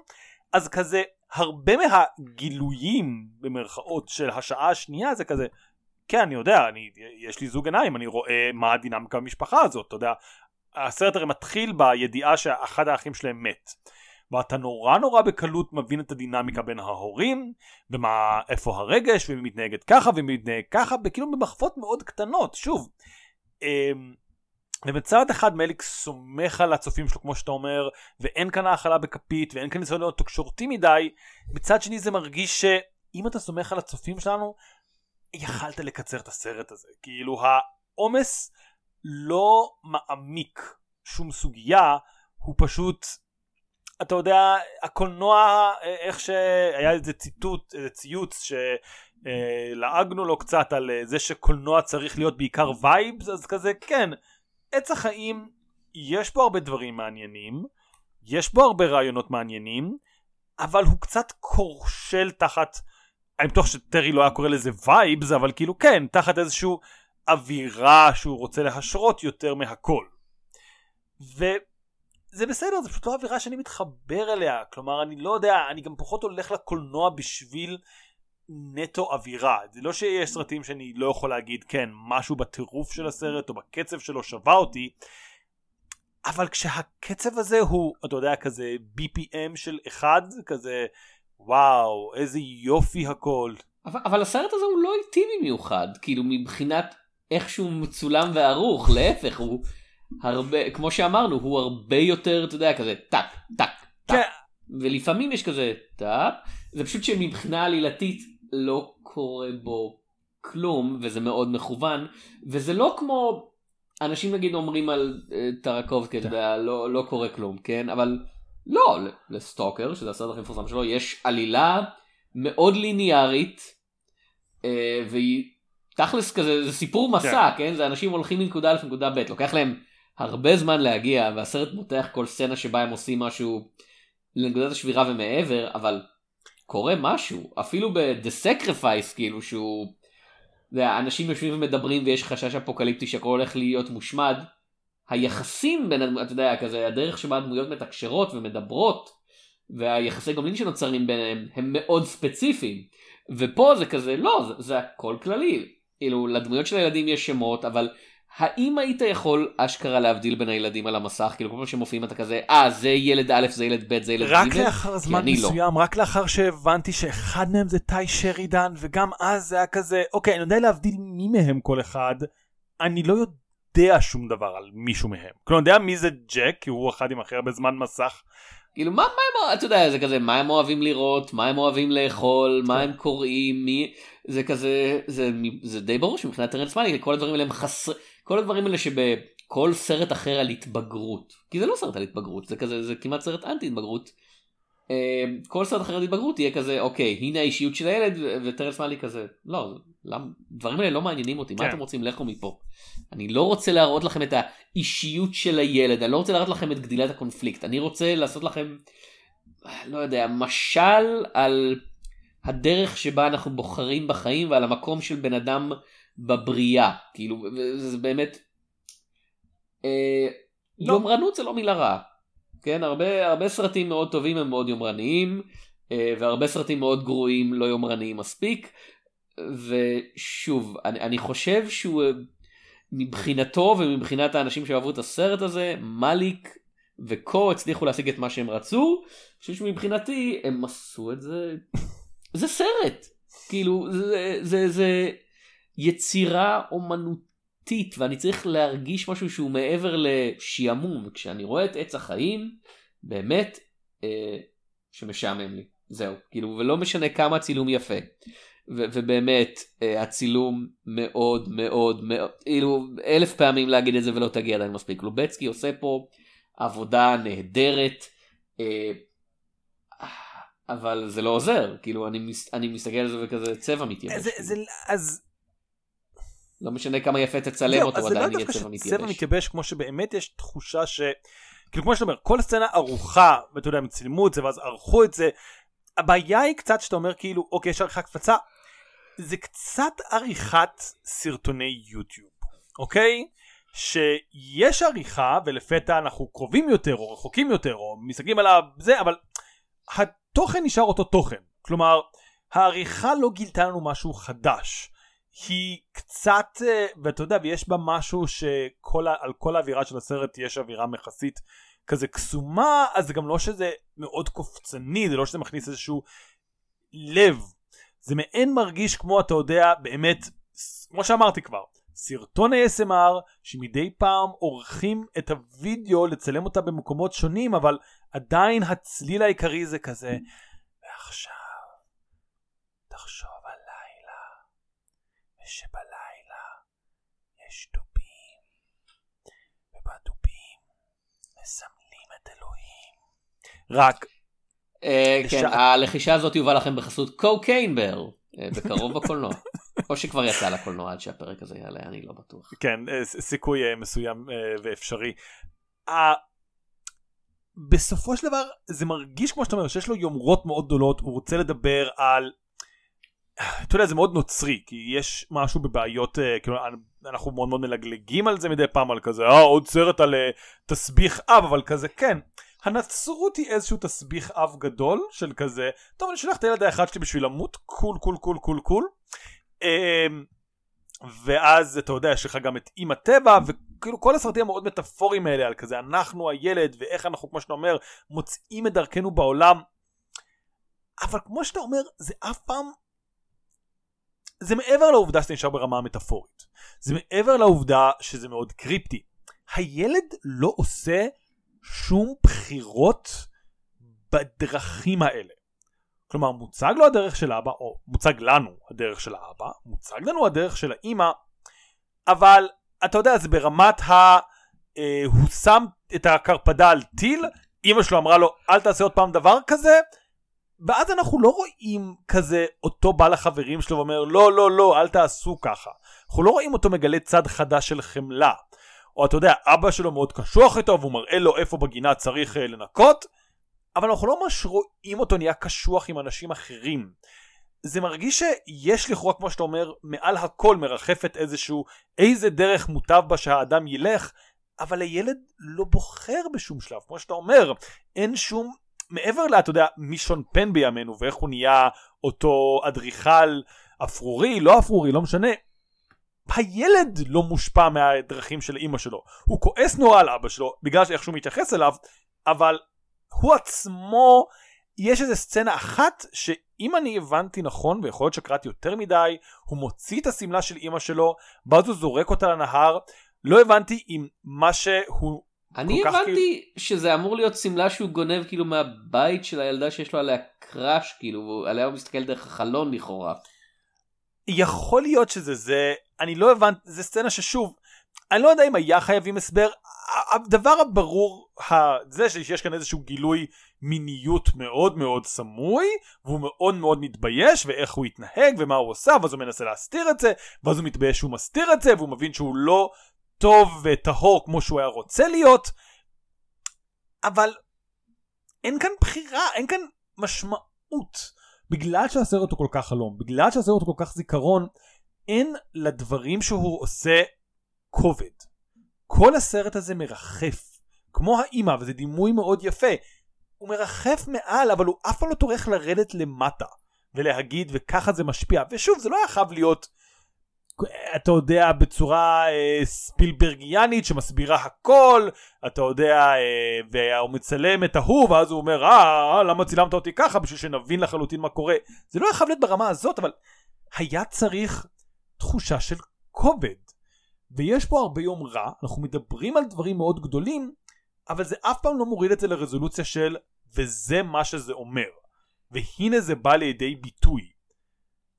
אז כזה הרבה מהגילויים במרכאות של השעה השנייה זה כזה כן אני יודע אני יש לי זוג עיניים אני רואה מה הדינמיקה במשפחה הזאת אתה יודע הסרט הרי מתחיל בידיעה שאחד האחים שלהם מת. ואתה נורא נורא בקלות מבין את הדינמיקה בין ההורים ומה איפה הרגש ומי מתנהגת ככה ומי מתנהג ככה כאילו במחוות מאוד קטנות. שוב אמ, ובצד אחד מליק סומך על הצופים שלו כמו שאתה אומר ואין כאן האכלה בכפית ואין כאן ניסיון להיות תקשורתי מדי בצד שני זה מרגיש שאם אתה סומך על הצופים שלנו יכלת לקצר את הסרט הזה. כאילו העומס לא מעמיק שום סוגיה הוא פשוט אתה יודע הקולנוע איך שהיה איזה ציטוט איזה ציוץ שלעגנו לו קצת על זה שקולנוע צריך להיות בעיקר vibes אז כזה כן עץ החיים יש בו הרבה דברים מעניינים יש בו הרבה רעיונות מעניינים אבל הוא קצת כושל תחת אני בטוח שטרי לא היה קורא לזה vibes אבל כאילו כן תחת איזשהו אווירה שהוא רוצה להשרות יותר מהכל. וזה בסדר זה פשוט לא אווירה שאני מתחבר אליה. כלומר אני לא יודע אני גם פחות הולך לקולנוע בשביל נטו אווירה. זה לא שיש סרטים שאני לא יכול להגיד כן משהו בטירוף של הסרט או בקצב שלו שווה אותי. אבל כשהקצב הזה הוא אתה יודע כזה BPM של אחד כזה וואו איזה יופי הכל. אבל, אבל הסרט הזה הוא לא איטי במיוחד כאילו מבחינת איך שהוא מצולם וערוך להפך הוא הרבה כמו שאמרנו הוא הרבה יותר אתה יודע כזה טק טק טק כן. ולפעמים יש כזה טק זה פשוט שמבחינה עלילתית לא קורה בו כלום וזה מאוד מכוון וזה לא כמו אנשים נגיד אומרים על uh, טרקובסקי אתה יודע לא, לא קורה כלום כן? אבל לא לסטוקר שזה הסרט הכי מפורסם שלו יש עלילה מאוד ליניארית uh, והיא תכלס כזה זה סיפור מסע כן. כן? זה אנשים הולכים מנקודה א' לנקודה ב' לוקח להם הרבה זמן להגיע והסרט מותח כל סצנה שבה הם עושים משהו לנקודת השבירה ומעבר אבל קורה משהו. אפילו ב-The Sacrifice כאילו שהוא אנשים יושבים ומדברים ויש חשש אפוקליפטי שהכל הולך להיות מושמד. היחסים בין אתה יודע כזה הדרך שבה הדמויות מתקשרות ומדברות והיחסי גומלין שנוצרים ביניהם הם מאוד ספציפיים. ופה זה כזה לא זה, זה הכל כללי כאילו לדמויות של הילדים יש שמות אבל האם היית יכול אשכרה להבדיל בין הילדים על המסך כאילו כל פעם שמופיעים אתה כזה אה זה ילד א' זה ילד ב' זה ילד ג' רק לאחר זמן לא. מסוים, רק לאחר שהבנתי שאחד מהם זה טי שרידן, וגם אז זה היה כזה, אוקיי, אני יודע להבדיל מי מהם כל אחד, אני לא יודע שום דבר על מישהו מהם. כלומר, אני יודע מי זה ג'ק, כי הוא אחד עם הכי הרבה זמן מסך. כאילו מה, מה הם, אתה יודע, זה כזה, מה הם אוהבים לראות, מה הם אוהבים לאכול, מה הם קוראים, מי, זה כזה, זה, זה די ברור שמבחינת טרנס מאלי, כל הדברים האלה הם חסרי, כל הדברים האלה שבכל סרט אחר על התבגרות, כי זה לא סרט על התבגרות, זה כזה, זה כמעט סרט אנטי התבגרות. אה, כל סרט אחר התבגרות יהיה כזה, אוקיי, הנה האישיות של הילד, וטרנס מאלי כזה, לא, למ, דברים האלה לא מעניינים אותי, מה כן. אתם רוצים, לכו מפה. אני לא רוצה להראות לכם את האישיות של הילד, אני לא רוצה להראות לכם את גדילת הקונפליקט, אני רוצה לעשות לכם, לא יודע, משל על הדרך שבה אנחנו בוחרים בחיים ועל המקום של בן אדם בבריאה, כאילו, זה באמת, אה, לא. יומרנות זה לא מילה רעה, כן, הרבה, הרבה סרטים מאוד טובים הם מאוד יומרניים, אה, והרבה סרטים מאוד גרועים לא יומרניים מספיק, ושוב, אני, אני חושב שהוא אה, מבחינתו ומבחינת האנשים שאהבו את הסרט הזה, מאליק וקו הצליחו להשיג את מה שהם רצו, אני חושב שמבחינתי הם עשו את זה, זה סרט, כאילו זה, זה, זה יצירה אומנותית ואני צריך להרגיש משהו שהוא מעבר לשעמום, כשאני רואה את עץ החיים, באמת אה, שמשעמם לי, זהו, כאילו ולא משנה כמה הצילום יפה. ו- ובאמת אה, הצילום מאוד מאוד מאוד כאילו אלף פעמים להגיד את זה ולא תגיע עדיין מספיק. לובצקי עושה פה עבודה נהדרת אה, אבל זה לא עוזר. כאילו אני, מס- אני מסתכל על זה וכזה צבע מתייבש. זה, אז לא משנה כמה יפה תצלם אותו אז זה לא עדיין יהיה דווקא צבע שצבע מתייבש. מתייבש כמו שבאמת יש תחושה ש... כאילו כמו שאתה אומר, כל סצנה ערוכה, ואתה יודע, הם צילמו את זה ואז ערכו את זה. הבעיה היא קצת שאתה אומר כאילו, אוקיי, יש עריכה קפצה. זה קצת עריכת סרטוני יוטיוב, אוקיי? שיש עריכה ולפתע אנחנו קרובים יותר או רחוקים יותר או מסתכלים על זה, אבל התוכן נשאר אותו תוכן. כלומר, העריכה לא גילתה לנו משהו חדש. היא קצת, אה, ואתה יודע, ויש בה משהו שעל כל האווירה של הסרט יש אווירה מכסית כזה קסומה, אז זה גם לא שזה מאוד קופצני, זה לא שזה מכניס איזשהו לב. זה מעין מרגיש כמו, אתה יודע, באמת, כמו שאמרתי כבר, סרטון ASMR שמדי פעם עורכים את הוידאו לצלם אותה במקומות שונים, אבל עדיין הצליל העיקרי זה כזה, ועכשיו תחשוב ושבלילה יש דובים, ובדובים מסמלים את אלוהים. רק, אה, כן, הלחישה הזאת יובא לכם בחסות קוקיין בר, אה, בקרוב בקולנוע. או שכבר יצא לקולנוע עד שהפרק הזה יעלה, אני לא בטוח. כן, אה, סיכוי מסוים ואפשרי. בסופו של דבר זה מרגיש כמו שאתה אומר שיש לו יומרות מאוד גדולות הוא רוצה לדבר על אתה יודע זה מאוד נוצרי כי יש משהו בבעיות אה, כאילו אנחנו מאוד מאוד מלגלגים על זה מדי פעם על כזה אה עוד סרט על אה, תסביך אב אבל כזה כן. הנצרות היא איזשהו תסביך אב גדול של כזה טוב אני שולח את הילד האחד שלי בשביל למות cool cool cool cool קול. אה, ואז אתה יודע יש לך גם את אימא טבע וכאילו כל הסרטים המאוד מטאפוריים האלה על כזה אנחנו הילד ואיך אנחנו כמו שאתה אומר מוצאים את דרכנו בעולם. אבל כמו שאתה אומר זה אף פעם זה מעבר לעובדה שזה נשאר ברמה המטאפורית. זה מעבר לעובדה שזה מאוד קריפטי. הילד לא עושה שום בחירות בדרכים האלה. כלומר מוצג לו הדרך של אבא או מוצג לנו הדרך של האבא מוצג לנו הדרך של האימא אבל אתה יודע זה ברמת ה... אה, הוא שם את הקרפדה על טיל אימא שלו אמרה לו אל תעשה עוד פעם דבר כזה ואז אנחנו לא רואים כזה אותו בא לחברים שלו ואומר לא לא לא אל תעשו ככה. אנחנו לא רואים אותו מגלה צד חדש של חמלה. או אתה יודע אבא שלו מאוד קשוח איתו והוא מראה לו איפה בגינה צריך אה, לנקות אבל אנחנו לא ממש רואים אותו נהיה קשוח עם אנשים אחרים. זה מרגיש שיש לכאורה כמו שאתה אומר מעל הכל מרחפת איזשהו איזה דרך מוטב בה שהאדם ילך אבל הילד לא בוחר בשום שלב. כמו שאתה אומר אין שום מעבר לה אתה יודע מישון פן בימינו ואיך הוא נהיה אותו אדריכל אפרורי לא אפרורי לא משנה הילד לא מושפע מהדרכים של אימא שלו. הוא כועס נורא על אבא שלו בגלל שאיך שהוא מתייחס אליו, אבל הוא עצמו, יש איזה סצנה אחת שאם אני הבנתי נכון, ויכול להיות שקראתי יותר מדי, הוא מוציא את השמלה של אימא שלו, ואז הוא זורק אותה לנהר. לא הבנתי אם מה שהוא אני כל כך הבנתי כאילו- שזה אמור להיות שמלה שהוא גונב כאילו מהבית של הילדה שיש לו עליה קראש כאילו ועליה הוא מסתכל דרך החלון לכאורה. יכול להיות שזה זה, אני לא הבנתי, זה סצנה ששוב, אני לא יודע אם היה חייבים הסבר, הדבר הברור, זה שיש כאן איזשהו גילוי מיניות מאוד מאוד סמוי, והוא מאוד מאוד מתבייש, ואיך הוא התנהג, ומה הוא עושה, ואז הוא מנסה להסתיר את זה, ואז הוא מתבייש שהוא מסתיר את זה, והוא מבין שהוא לא טוב וטהור כמו שהוא היה רוצה להיות, אבל אין כאן בחירה, אין כאן משמעות. בגלל שהסרט הוא כל כך חלום, בגלל שהסרט הוא כל כך זיכרון, אין לדברים שהוא עושה כובד. כל הסרט הזה מרחף, כמו האימא, וזה דימוי מאוד יפה. הוא מרחף מעל, אבל הוא אף פעם לא טורח לרדת למטה, ולהגיד, וככה זה משפיע. ושוב, זה לא היה חייב להיות, אתה יודע, בצורה אה, ספילברגיאנית שמסבירה הכל, אתה יודע, אה, והוא מצלם את ההוא, ואז הוא אומר, אה, למה צילמת אותי ככה? בשביל שנבין לחלוטין מה קורה. זה לא היה חייב להיות ברמה הזאת, אבל היה צריך תחושה של כובד. ויש פה הרבה יום רע, אנחנו מדברים על דברים מאוד גדולים, אבל זה אף פעם לא מוריד את זה לרזולוציה של וזה מה שזה אומר. והנה זה בא לידי ביטוי.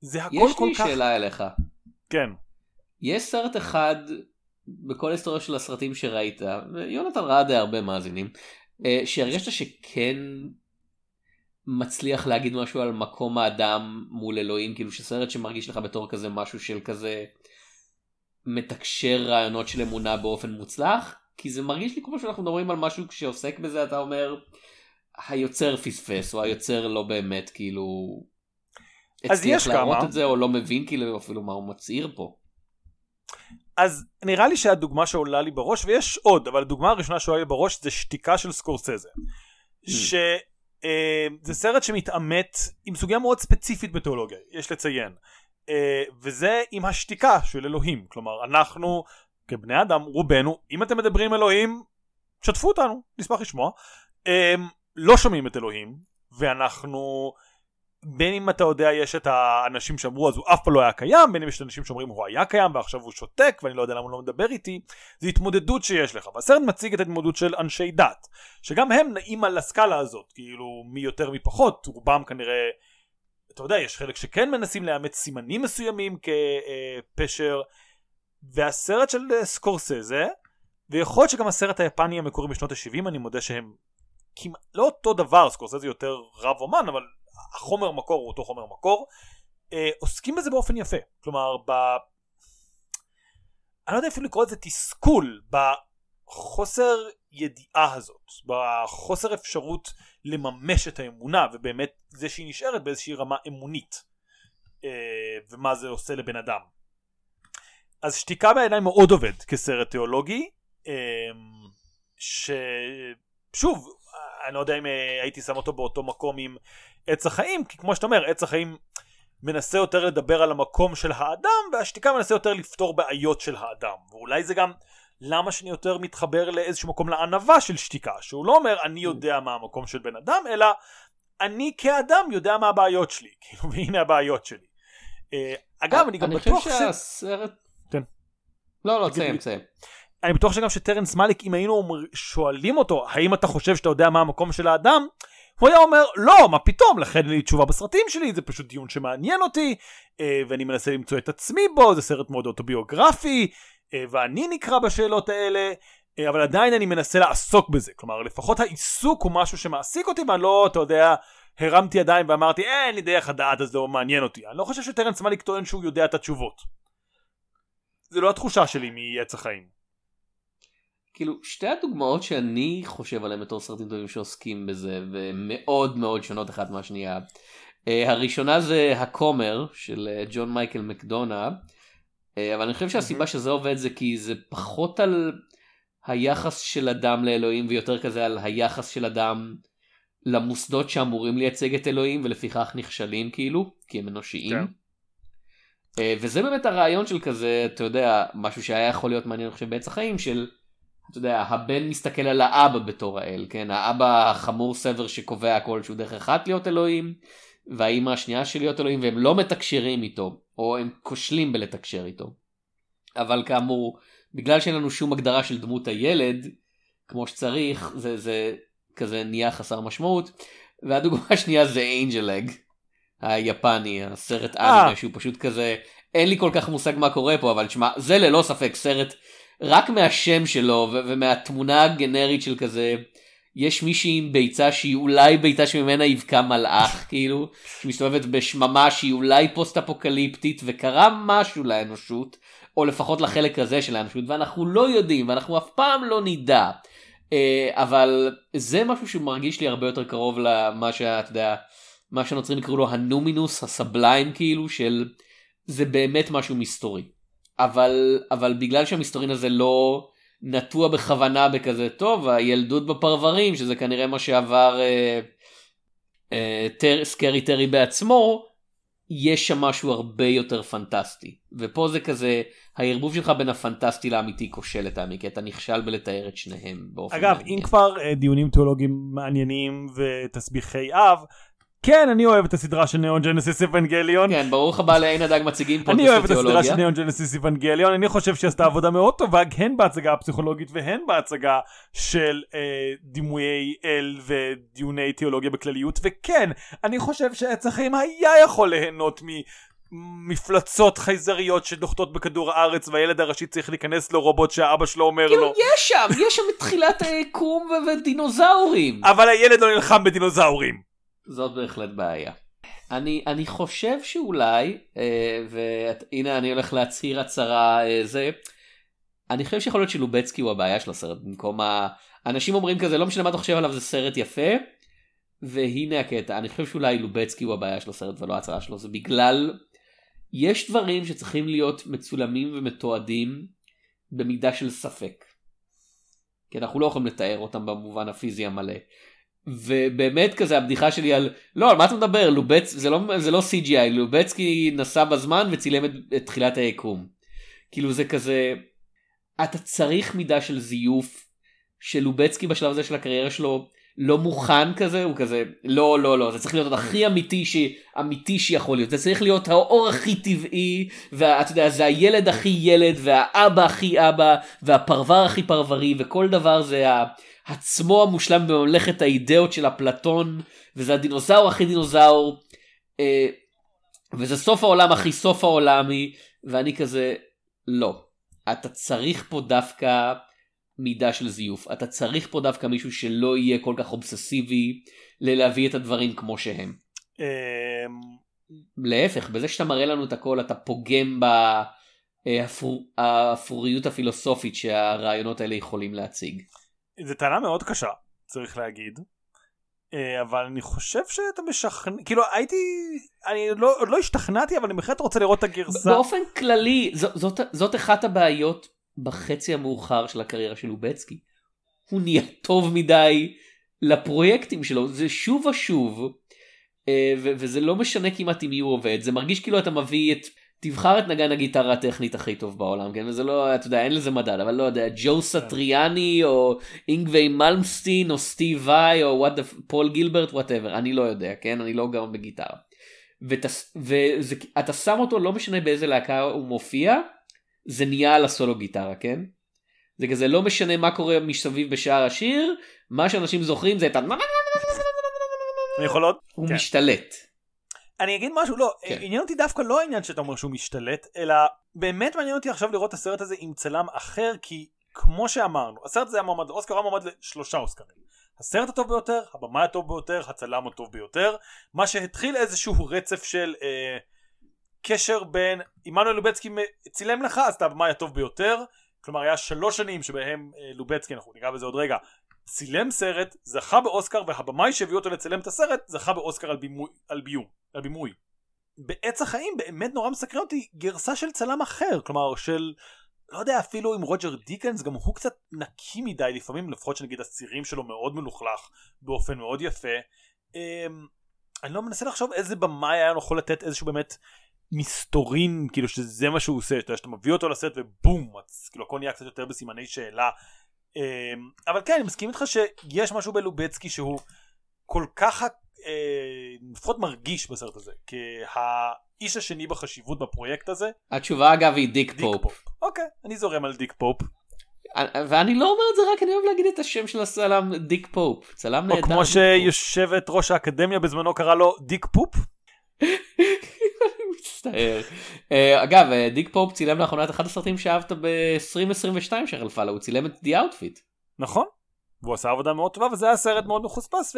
זה הכל יש כל לי כך... שאלה אליך. כן. יש סרט אחד בכל ההיסטוריה של הסרטים שראית, ויונתן ראה די הרבה מאזינים, אה, שהרגשת שכן מצליח להגיד משהו על מקום האדם מול אלוהים, כאילו שסרט שמרגיש לך בתור כזה משהו של כזה מתקשר רעיונות של אמונה באופן מוצלח, כי זה מרגיש לי כמו שאנחנו מדברים על משהו שעוסק בזה, אתה אומר, היוצר פספס, או היוצר לא באמת כאילו... הצליח להראות כמה. את זה, או לא מבין כאילו אפילו מה הוא מצהיר פה. אז נראה לי שהדוגמה שעולה לי בראש, ויש עוד, אבל הדוגמה הראשונה שעולה לי בראש זה שתיקה של סקורסזה. שזה סרט שמתעמת עם סוגיה מאוד ספציפית בתיאולוגיה, יש לציין. אה, וזה עם השתיקה של אלוהים. כלומר, אנחנו כבני אדם, רובנו, אם אתם מדברים אלוהים, שתפו אותנו, נשמח לשמוע. אה, לא שומעים את אלוהים, ואנחנו... בין אם אתה יודע יש את האנשים שאמרו אז הוא אף פעם לא היה קיים בין אם יש את האנשים שאומרים הוא היה קיים ועכשיו הוא שותק ואני לא יודע למה הוא לא מדבר איתי. זה התמודדות שיש לך והסרט מציג את ההתמודדות של אנשי דת שגם הם נעים על הסקאלה הזאת כאילו מי יותר מי פחות. רובם כנראה אתה יודע יש חלק שכן מנסים לאמץ סימנים מסוימים כפשר והסרט של סקורסזה ויכול להיות שגם הסרט היפני המקורי משנות ה-70 אני מודה שהם כמעט לא אותו דבר. סקורסזה יותר רב אומן אבל החומר מקור הוא אותו חומר מקור, אה, עוסקים בזה באופן יפה. כלומר, ב... אני לא יודע אפילו לקרוא לזה תסכול, בחוסר ידיעה הזאת, בחוסר אפשרות לממש את האמונה, ובאמת זה שהיא נשארת באיזושהי רמה אמונית, אה, ומה זה עושה לבן אדם. אז שתיקה בעיניי מאוד עובד כסרט תיאולוגי, אה, ששוב, אני לא יודע אם אה, הייתי שם אותו באותו מקום עם עץ החיים, כי כמו שאתה אומר, עץ החיים מנסה יותר לדבר על המקום של האדם, והשתיקה מנסה יותר לפתור בעיות של האדם. ואולי זה גם למה שאני יותר מתחבר לאיזשהו מקום לענווה של שתיקה, שהוא לא אומר אני יודע מה המקום של בן אדם, אלא אני כאדם יודע מה הבעיות שלי, כאילו, והנה הבעיות שלי. אה, אגב, אני גם אני בטוח חושב שהסרט... כן. לא, לא, תסיים. תסיים. אני בטוח שגם שטרנס מאליק אם היינו שואלים אותו האם אתה חושב שאתה יודע מה המקום של האדם? הוא היה אומר לא מה פתאום? לכן אין לי תשובה בסרטים שלי זה פשוט דיון שמעניין אותי אה, ואני מנסה למצוא את עצמי בו זה סרט מאוד אוטוביוגרפי אה, ואני נקרא בשאלות האלה אה, אבל עדיין אני מנסה לעסוק בזה. כלומר לפחות העיסוק הוא משהו שמעסיק אותי ואני לא אתה יודע הרמתי ידיים ואמרתי "אה, אין לי דרך הדעת אז זה לא מעניין אותי. אני לא חושב שטרנס מאליק טוען שהוא יודע את התשובות. זה לא התחושה שלי מעץ החיים כאילו שתי הדוגמאות שאני חושב עליהן בתור סרטים טובים שעוסקים בזה ומאוד מאוד שונות אחת מהשנייה. Uh, הראשונה זה הכומר של uh, ג'ון מייקל מקדונה uh, אבל אני חושב שהסיבה שזה עובד זה כי זה פחות על היחס של אדם לאלוהים ויותר כזה על היחס של אדם למוסדות שאמורים לייצג את אלוהים ולפיכך נכשלים כאילו כי הם אנושיים. כן. אה, וזה באמת הרעיון של כזה, אתה יודע, משהו שהיה יכול להיות מעניין, חושב, בעץ החיים, של, אתה יודע, הבן מסתכל על האבא בתור האל, כן? האבא החמור סבר שקובע הכל שהוא דרך אחת להיות אלוהים, והאימא השנייה של להיות אלוהים, והם לא מתקשרים איתו, או הם כושלים בלתקשר איתו. אבל כאמור, בגלל שאין לנו שום הגדרה של דמות הילד, כמו שצריך, זה, זה כזה נהיה חסר משמעות. והדוגמה השנייה זה אינג'ל אג, היפני, הסרט אה. אנימה שהוא פשוט כזה, אין לי כל כך מושג מה קורה פה, אבל תשמע, זה ללא ספק סרט, רק מהשם שלו ומהתמונה הגנרית של כזה, יש מישהי עם ביצה שהיא אולי ביצה שממנה יבקע מלאך, כאילו, שמסתובבת בשממה שהיא אולי פוסט אפוקליפטית וקרה משהו לאנושות, או לפחות לחלק הזה של האנושות, ואנחנו לא יודעים, ואנחנו אף פעם לא נדע. אה, אבל זה משהו שמרגיש לי הרבה יותר קרוב למה שאתה יודע, מה שנוצרים יקראו לו הנומינוס הסבליים כאילו של זה באמת משהו מסתורי. אבל אבל בגלל שהמסתורין הזה לא נטוע בכוונה בכזה טוב הילדות בפרברים שזה כנראה מה שעבר אה, אה, טר, סקרי טרי בעצמו יש שם משהו הרבה יותר פנטסטי ופה זה כזה הערבוב שלך בין הפנטסטי לאמיתי כושל לטעמי כי אתה נכשל בלתאר את שניהם באופן אגב, מעניין. אם כבר אה, דיונים תיאולוגיים מעניינים ותסביכי אב, כן, אני אוהב את הסדרה של Neon Genesis Evangelion. כן ברוך הבא לעין הדג מציגים אני פודקאסט אוהב את הסדרה של. Neon Genesis Evangelion, אני חושב שהיא עשתה עבודה מאוד טובה, הן בהצגה הפסיכולוגית והן בהצגה של אה, דימויי אל ודיוני תיאולוגיה בכלליות, וכן, אני חושב שעץ החיים היה יכול ליהנות ממפלצות חייזריות שנוחתות בכדור הארץ והילד הראשי צריך להיכנס לרובוט שהאבא שלו אומר לו. יש שם יש שם את תחילת היקום ו- ודינוזאורים. אבל הילד לא נלחם בדינוזאורים. זאת בהחלט בעיה. אני אני חושב שאולי אה, והנה אני הולך להצהיר הצהרה אה, זה. אני חושב שיכול להיות שלובצקי הוא הבעיה של הסרט במקום ה... אנשים אומרים כזה לא משנה מה אתה חושב עליו זה סרט יפה. והנה הקטע אני חושב שאולי לובצקי הוא הבעיה של הסרט ולא ההצהרה שלו זה בגלל יש דברים שצריכים להיות מצולמים ומתועדים במידה של ספק. כי אנחנו לא יכולים לתאר אותם במובן הפיזי המלא. ובאמת כזה הבדיחה שלי על לא על מה אתה מדבר לובצ זה לא זה לא CGI לובצקי נסע בזמן וצילם את, את תחילת היקום. כאילו זה כזה אתה צריך מידה של זיוף שלובצקי בשלב הזה של הקריירה שלו לא מוכן כזה הוא כזה לא לא לא זה צריך להיות הכי אמיתי שאמיתי שיכול להיות זה צריך להיות האור הכי טבעי ואתה יודע זה הילד הכי ילד והאבא הכי אבא והפרבר הכי פרברי וכל דבר זה ה... עצמו המושלם בממלכת האידאות של אפלטון וזה הדינוזאור הכי דינוזאור אה, וזה סוף העולם הכי סוף העולמי ואני כזה לא אתה צריך פה דווקא מידה של זיוף אתה צריך פה דווקא מישהו שלא יהיה כל כך אובססיבי ללהביא את הדברים כמו שהם. אמ, להפך בזה שאתה מראה לנו את הכל אתה פוגם באפוריות הפילוסופית שהרעיונות האלה יכולים להציג. זו טענה מאוד קשה צריך להגיד. אה, אבל אני חושב שאתה משכנע כאילו הייתי אני לא, עוד לא השתכנעתי אבל אני בהחלט רוצה לראות את הגרסה. באופן כללי זאת, זאת, זאת אחת הבעיות בחצי המאוחר של הקריירה של לובצקי. הוא נהיה טוב מדי לפרויקטים שלו זה שוב ושוב אה, ו- וזה לא משנה כמעט עם מי הוא עובד זה מרגיש כאילו אתה מביא את תבחר את נגן הגיטרה הטכנית הכי טוב בעולם כן וזה לא אתה יודע אין לזה מדד אבל לא יודע ג'ו סטריאני או אינגווי מלמסטין או סטיב וואי או what פול גילברט whatever אני לא יודע כן אני לא גאון בגיטרה. ואתה שם אותו לא משנה באיזה להקה הוא מופיע זה נהיה על הסולו גיטרה כן. זה כזה לא משנה מה קורה מסביב בשאר השיר מה שאנשים זוכרים זה את ה... יכול עוד? הוא כן. משתלט. אני אגיד משהו לא כן. עניין אותי דווקא לא העניין שאתה אומר שהוא משתלט אלא באמת מעניין אותי עכשיו לראות את הסרט הזה עם צלם אחר כי כמו שאמרנו הסרט הזה היה מועמד לאוסקר היה מועמד לשלושה אוסקרים. הסרט הטוב ביותר הבמאי הטוב ביותר הצלם הטוב ביותר מה שהתחיל איזשהו רצף של אה, קשר בין עמנואל לובצקי צילם לך אז אתה הבמאי הטוב ביותר כלומר היה שלוש שנים שבהם אה, לובצקי אנחנו ניגע בזה עוד רגע צילם סרט זכה באוסקר והבמאי שהביא אותו לצלם את הסרט זכה באוסקר על בימוי על ביום על בימוי. בעץ החיים באמת נורא מסקרן אותי גרסה של צלם אחר כלומר של לא יודע אפילו עם רוג'ר דיקנס גם הוא קצת נקי מדי לפעמים לפחות שנגיד הצירים שלו מאוד מלוכלך באופן מאוד יפה. אמ, אני לא מנסה לחשוב איזה במאי היה יכול לתת איזשהו באמת מסתורין כאילו שזה מה שהוא עושה שאתה, מביא אותו לסרט ובום אז כאילו הכל נהיה קצת יותר בסימני שאלה אבל כן אני מסכים איתך שיש משהו בלובצקי שהוא כל כך אה, לפחות מרגיש בסרט הזה כהאיש השני בחשיבות בפרויקט הזה. התשובה אגב היא דיק, דיק פופ. פופ. אוקיי אני זורם על דיק פופ. ואני לא אומר את זה רק אני אוהב להגיד את השם של הצלם דיק פופ צלם או נהדר. כמו דיק פופ. שיושבת ראש האקדמיה בזמנו קרא לו דיק פופ. מצטער. אה, אגב אה, דיק פופ צילם לאחרונה את אחד הסרטים שאהבת ב-2022 שחלפה לו הוא צילם את The Outfit. נכון. והוא עשה עבודה מאוד טובה וזה היה סרט מאוד מחוספס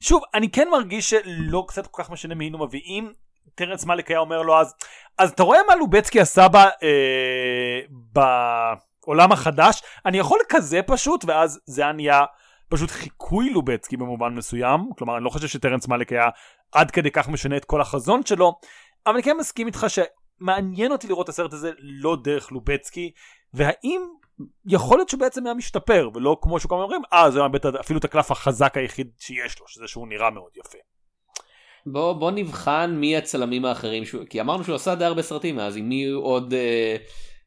ושוב אני כן מרגיש שלא קצת כל כך משנה מי היינו מביאים. טרנס מאליק היה אומר לו אז אז אתה רואה מה לובצקי עשה ב, אה, בעולם החדש אני יכול כזה פשוט ואז זה היה נהיה פשוט חיקוי לובצקי במובן מסוים כלומר אני לא חושב שטרנס מאליק היה עד כדי כך משנה את כל החזון שלו אבל אני כן מסכים איתך שמעניין אותי לראות את הסרט הזה לא דרך לובצקי והאם יכול להיות שהוא בעצם היה משתפר ולא כמו הזמן אומרים אה זה באמת אפילו את הקלף החזק היחיד שיש לו שזה שהוא נראה מאוד יפה. בוא בוא נבחן מי הצלמים האחרים שהוא כי אמרנו שהוא עשה די הרבה סרטים אז עם מי עוד אה,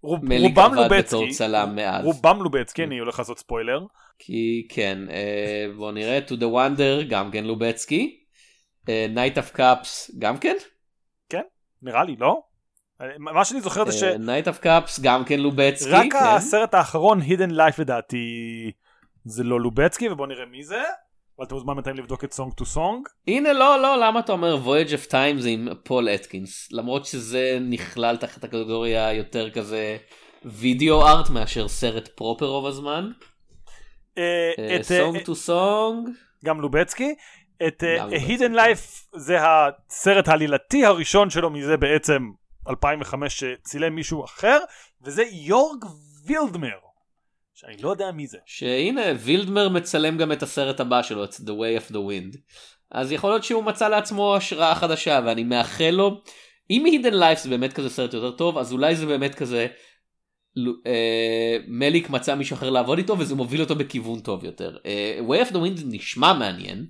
רוב, מליק רובם עבד לובצקי, בתור צלם מאז. רובם לובצקי אני הולך לעשות ספוילר כי כן אה, בוא נראה to the wonder גם כן לובצקי. Night of cups גם כן. נראה לי לא? מה שאני זוכר זה ש... אה, night of cups גם כן לובצקי. רק כן. הסרט האחרון hidden life לדעתי זה לא לובצקי ובוא נראה מי זה. אבל אתה מוזמן בינתיים לבדוק את Song to Song. הנה לא לא למה אתה אומר voyage of time זה עם פול אטקינס למרות שזה נכלל תחת הקטגוריה יותר כזה וידאו ארט מאשר סרט proper רוב הזמן. Song to Song. גם לובצקי. את אה, לובצקי. hidden life זה הסרט העלילתי הראשון שלו מזה בעצם 2005 שצילם מישהו אחר וזה יורג וידמר. שאני לא יודע מי זה. שהנה וילדמר מצלם גם את הסרט הבא שלו את The Way of the Wind. אז יכול להיות שהוא מצא לעצמו השראה חדשה ואני מאחל לו אם Hidden Life זה באמת כזה סרט יותר טוב אז אולי זה באמת כזה אה, מליק מצא מישהו אחר לעבוד איתו וזה מוביל אותו בכיוון טוב יותר. אה, Way of the Wind נשמע מעניין.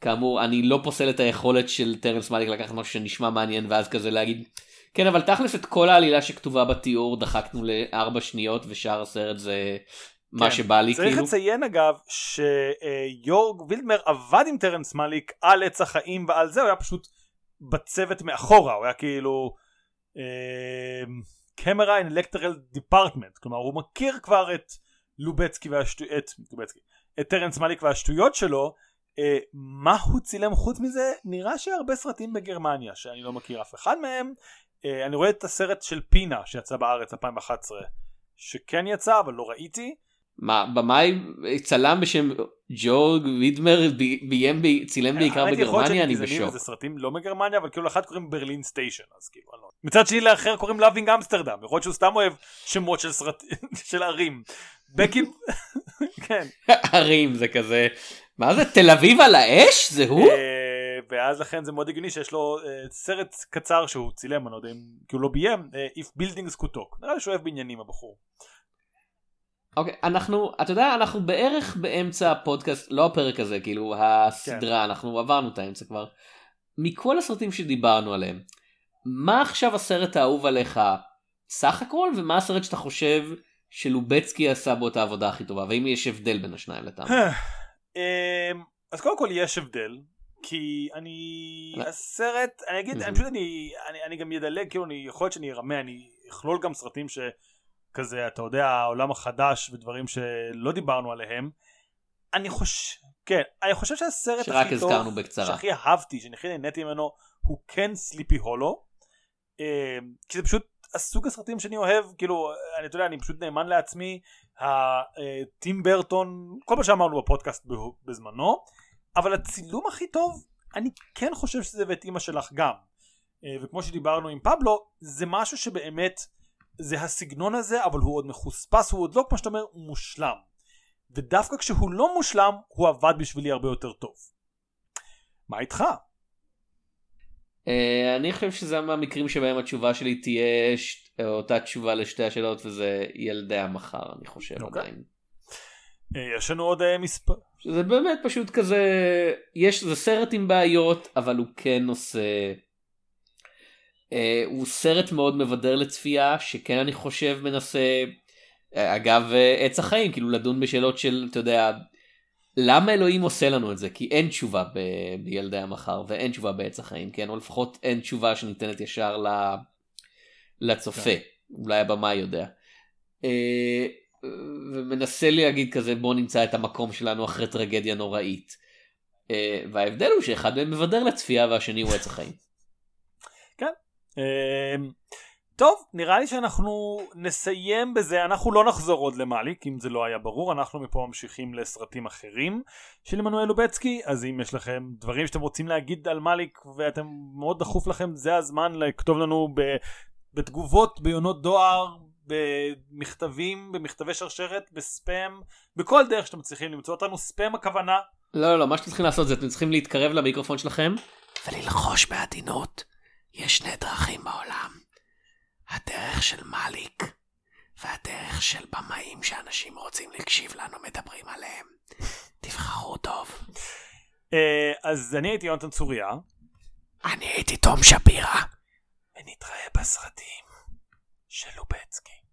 כאמור אני לא פוסל את היכולת של טרנס מאליק לקחת משהו שנשמע מעניין ואז כזה להגיד כן אבל תכלס את כל העלילה שכתובה בתיאור דחקנו לארבע שניות ושאר הסרט זה מה כן. שבא לי צריך כאילו. לציין אגב שיורג וידמר עבד עם טרנס מאליק על עץ החיים ועל זה הוא היה פשוט בצוות מאחורה הוא היה כאילו camera and electrical department כלומר הוא מכיר כבר את לובצקי והשטויות את את טרנס מאליק והשטויות שלו אה, מה הוא צילם? חוץ מזה נראה שהרבה סרטים בגרמניה שאני לא מכיר אף אחד מהם אה, אני רואה את הסרט של פינה שיצא בארץ 2011 שכן יצא אבל לא ראיתי. מה במאי צלם בשם ג'ורג וידמר ביים ב- צילם בעיקר יכול להיות בגרמניה אני בשוק. וזה סרטים לא מגרמניה אבל כאילו לאחד קוראים ברלין סטיישן אז כאילו אני לא מצד שני לאחר קוראים לאבינג אמסטרדם יכול להיות שהוא סתם אוהב שמות של סרטים של ערים. בקי כן. ערים זה כזה מה זה תל אביב על האש זה הוא? אה, ואז לכן זה מאוד הגיוני שיש לו אה, סרט קצר שהוא צילם אני לא יודע אם כי הוא לא ביים אה, If Buildings Could Talk נראה לי שהוא אוהב בניינים הבחור אוקיי אנחנו אתה יודע אנחנו בערך באמצע הפודקאסט לא הפרק הזה כאילו הסדרה אנחנו עברנו את האמצע כבר. מכל הסרטים שדיברנו עליהם מה עכשיו הסרט האהוב עליך סך הכל ומה הסרט שאתה חושב שלובצקי עשה בו את העבודה הכי טובה והאם יש הבדל בין השניים לטעם. אמ, אז קודם כל יש הבדל כי אני לא. הסרט אני אגיד אני. פשוט אני אני אני גם אדלג כאילו אני יכול להיות שאני ארמה אני אכלול גם סרטים שכזה אתה יודע העולם החדש ודברים שלא דיברנו עליהם אני חושב כן אני חושב שהסרט שרק הכי הזכרנו טוב בקצרה. שהכי אהבתי שאני הכי נהניתי ממנו הוא כן סליפי הולו אמ, כי זה פשוט הסוג הסרטים שאני אוהב כאילו אני אתה יודע אני פשוט נאמן לעצמי הטים ברטון כל מה שאמרנו בפודקאסט בזמנו אבל הצילום הכי טוב אני כן חושב שזה ואת אימא שלך גם. אה, וכמו שדיברנו עם פבלו זה משהו שבאמת זה הסגנון הזה אבל הוא עוד מחוספס הוא עוד לא כמו שאתה אומר הוא מושלם. ודווקא כשהוא לא מושלם הוא עבד בשבילי הרבה יותר טוב. מה איתך? אה, אני חושב שזה מהמקרים שבהם התשובה שלי תהיה אותה תשובה לשתי השאלות וזה ילדי המחר אני חושב אוקיי. עדיין. אה, יש לנו עוד אה, מספר שזה באמת פשוט כזה יש זה סרט עם בעיות אבל הוא כן עושה אה, הוא סרט מאוד מבדר לצפייה שכן אני חושב מנסה אגב עץ החיים כאילו לדון בשאלות של אתה יודע למה אלוהים עושה לנו את זה כי אין תשובה ב- בילדי המחר ואין תשובה בעץ החיים כן או לפחות אין תשובה שניתנת ישר ל- לצופה כן. אולי הבמאי יודע. אה, ומנסה להגיד כזה בוא נמצא את המקום שלנו אחרי טרגדיה נוראית. אה, וההבדל הוא שאחד מהם מבדר לצפייה והשני הוא עץ החיים. אמ, טוב, נראה לי שאנחנו נסיים בזה, אנחנו לא נחזור עוד למאליק, אם זה לא היה ברור, אנחנו מפה ממשיכים לסרטים אחרים של עמנואל לובצקי, אז אם יש לכם דברים שאתם רוצים להגיד על מאליק ואתם מאוד דחוף לכם, זה הזמן לכתוב לנו בתגובות, ביונות דואר, במכתבים, במכתבי שרשרת, בספאם, בכל דרך שאתם צריכים למצוא אותנו, ספאם הכוונה. לא לא לא מה שאתם צריכים לעשות זה אתם צריכים להתקרב למיקרופון שלכם וללחוש בעדינות. יש שני דרכים בעולם. הדרך של מאליק והדרך של במאים שאנשים רוצים להקשיב לנו מדברים עליהם. תבחרו טוב. אה, אז אני הייתי יונתן צוריה, אני הייתי תום שפירא. ונתראה בסרטים של לובצקי.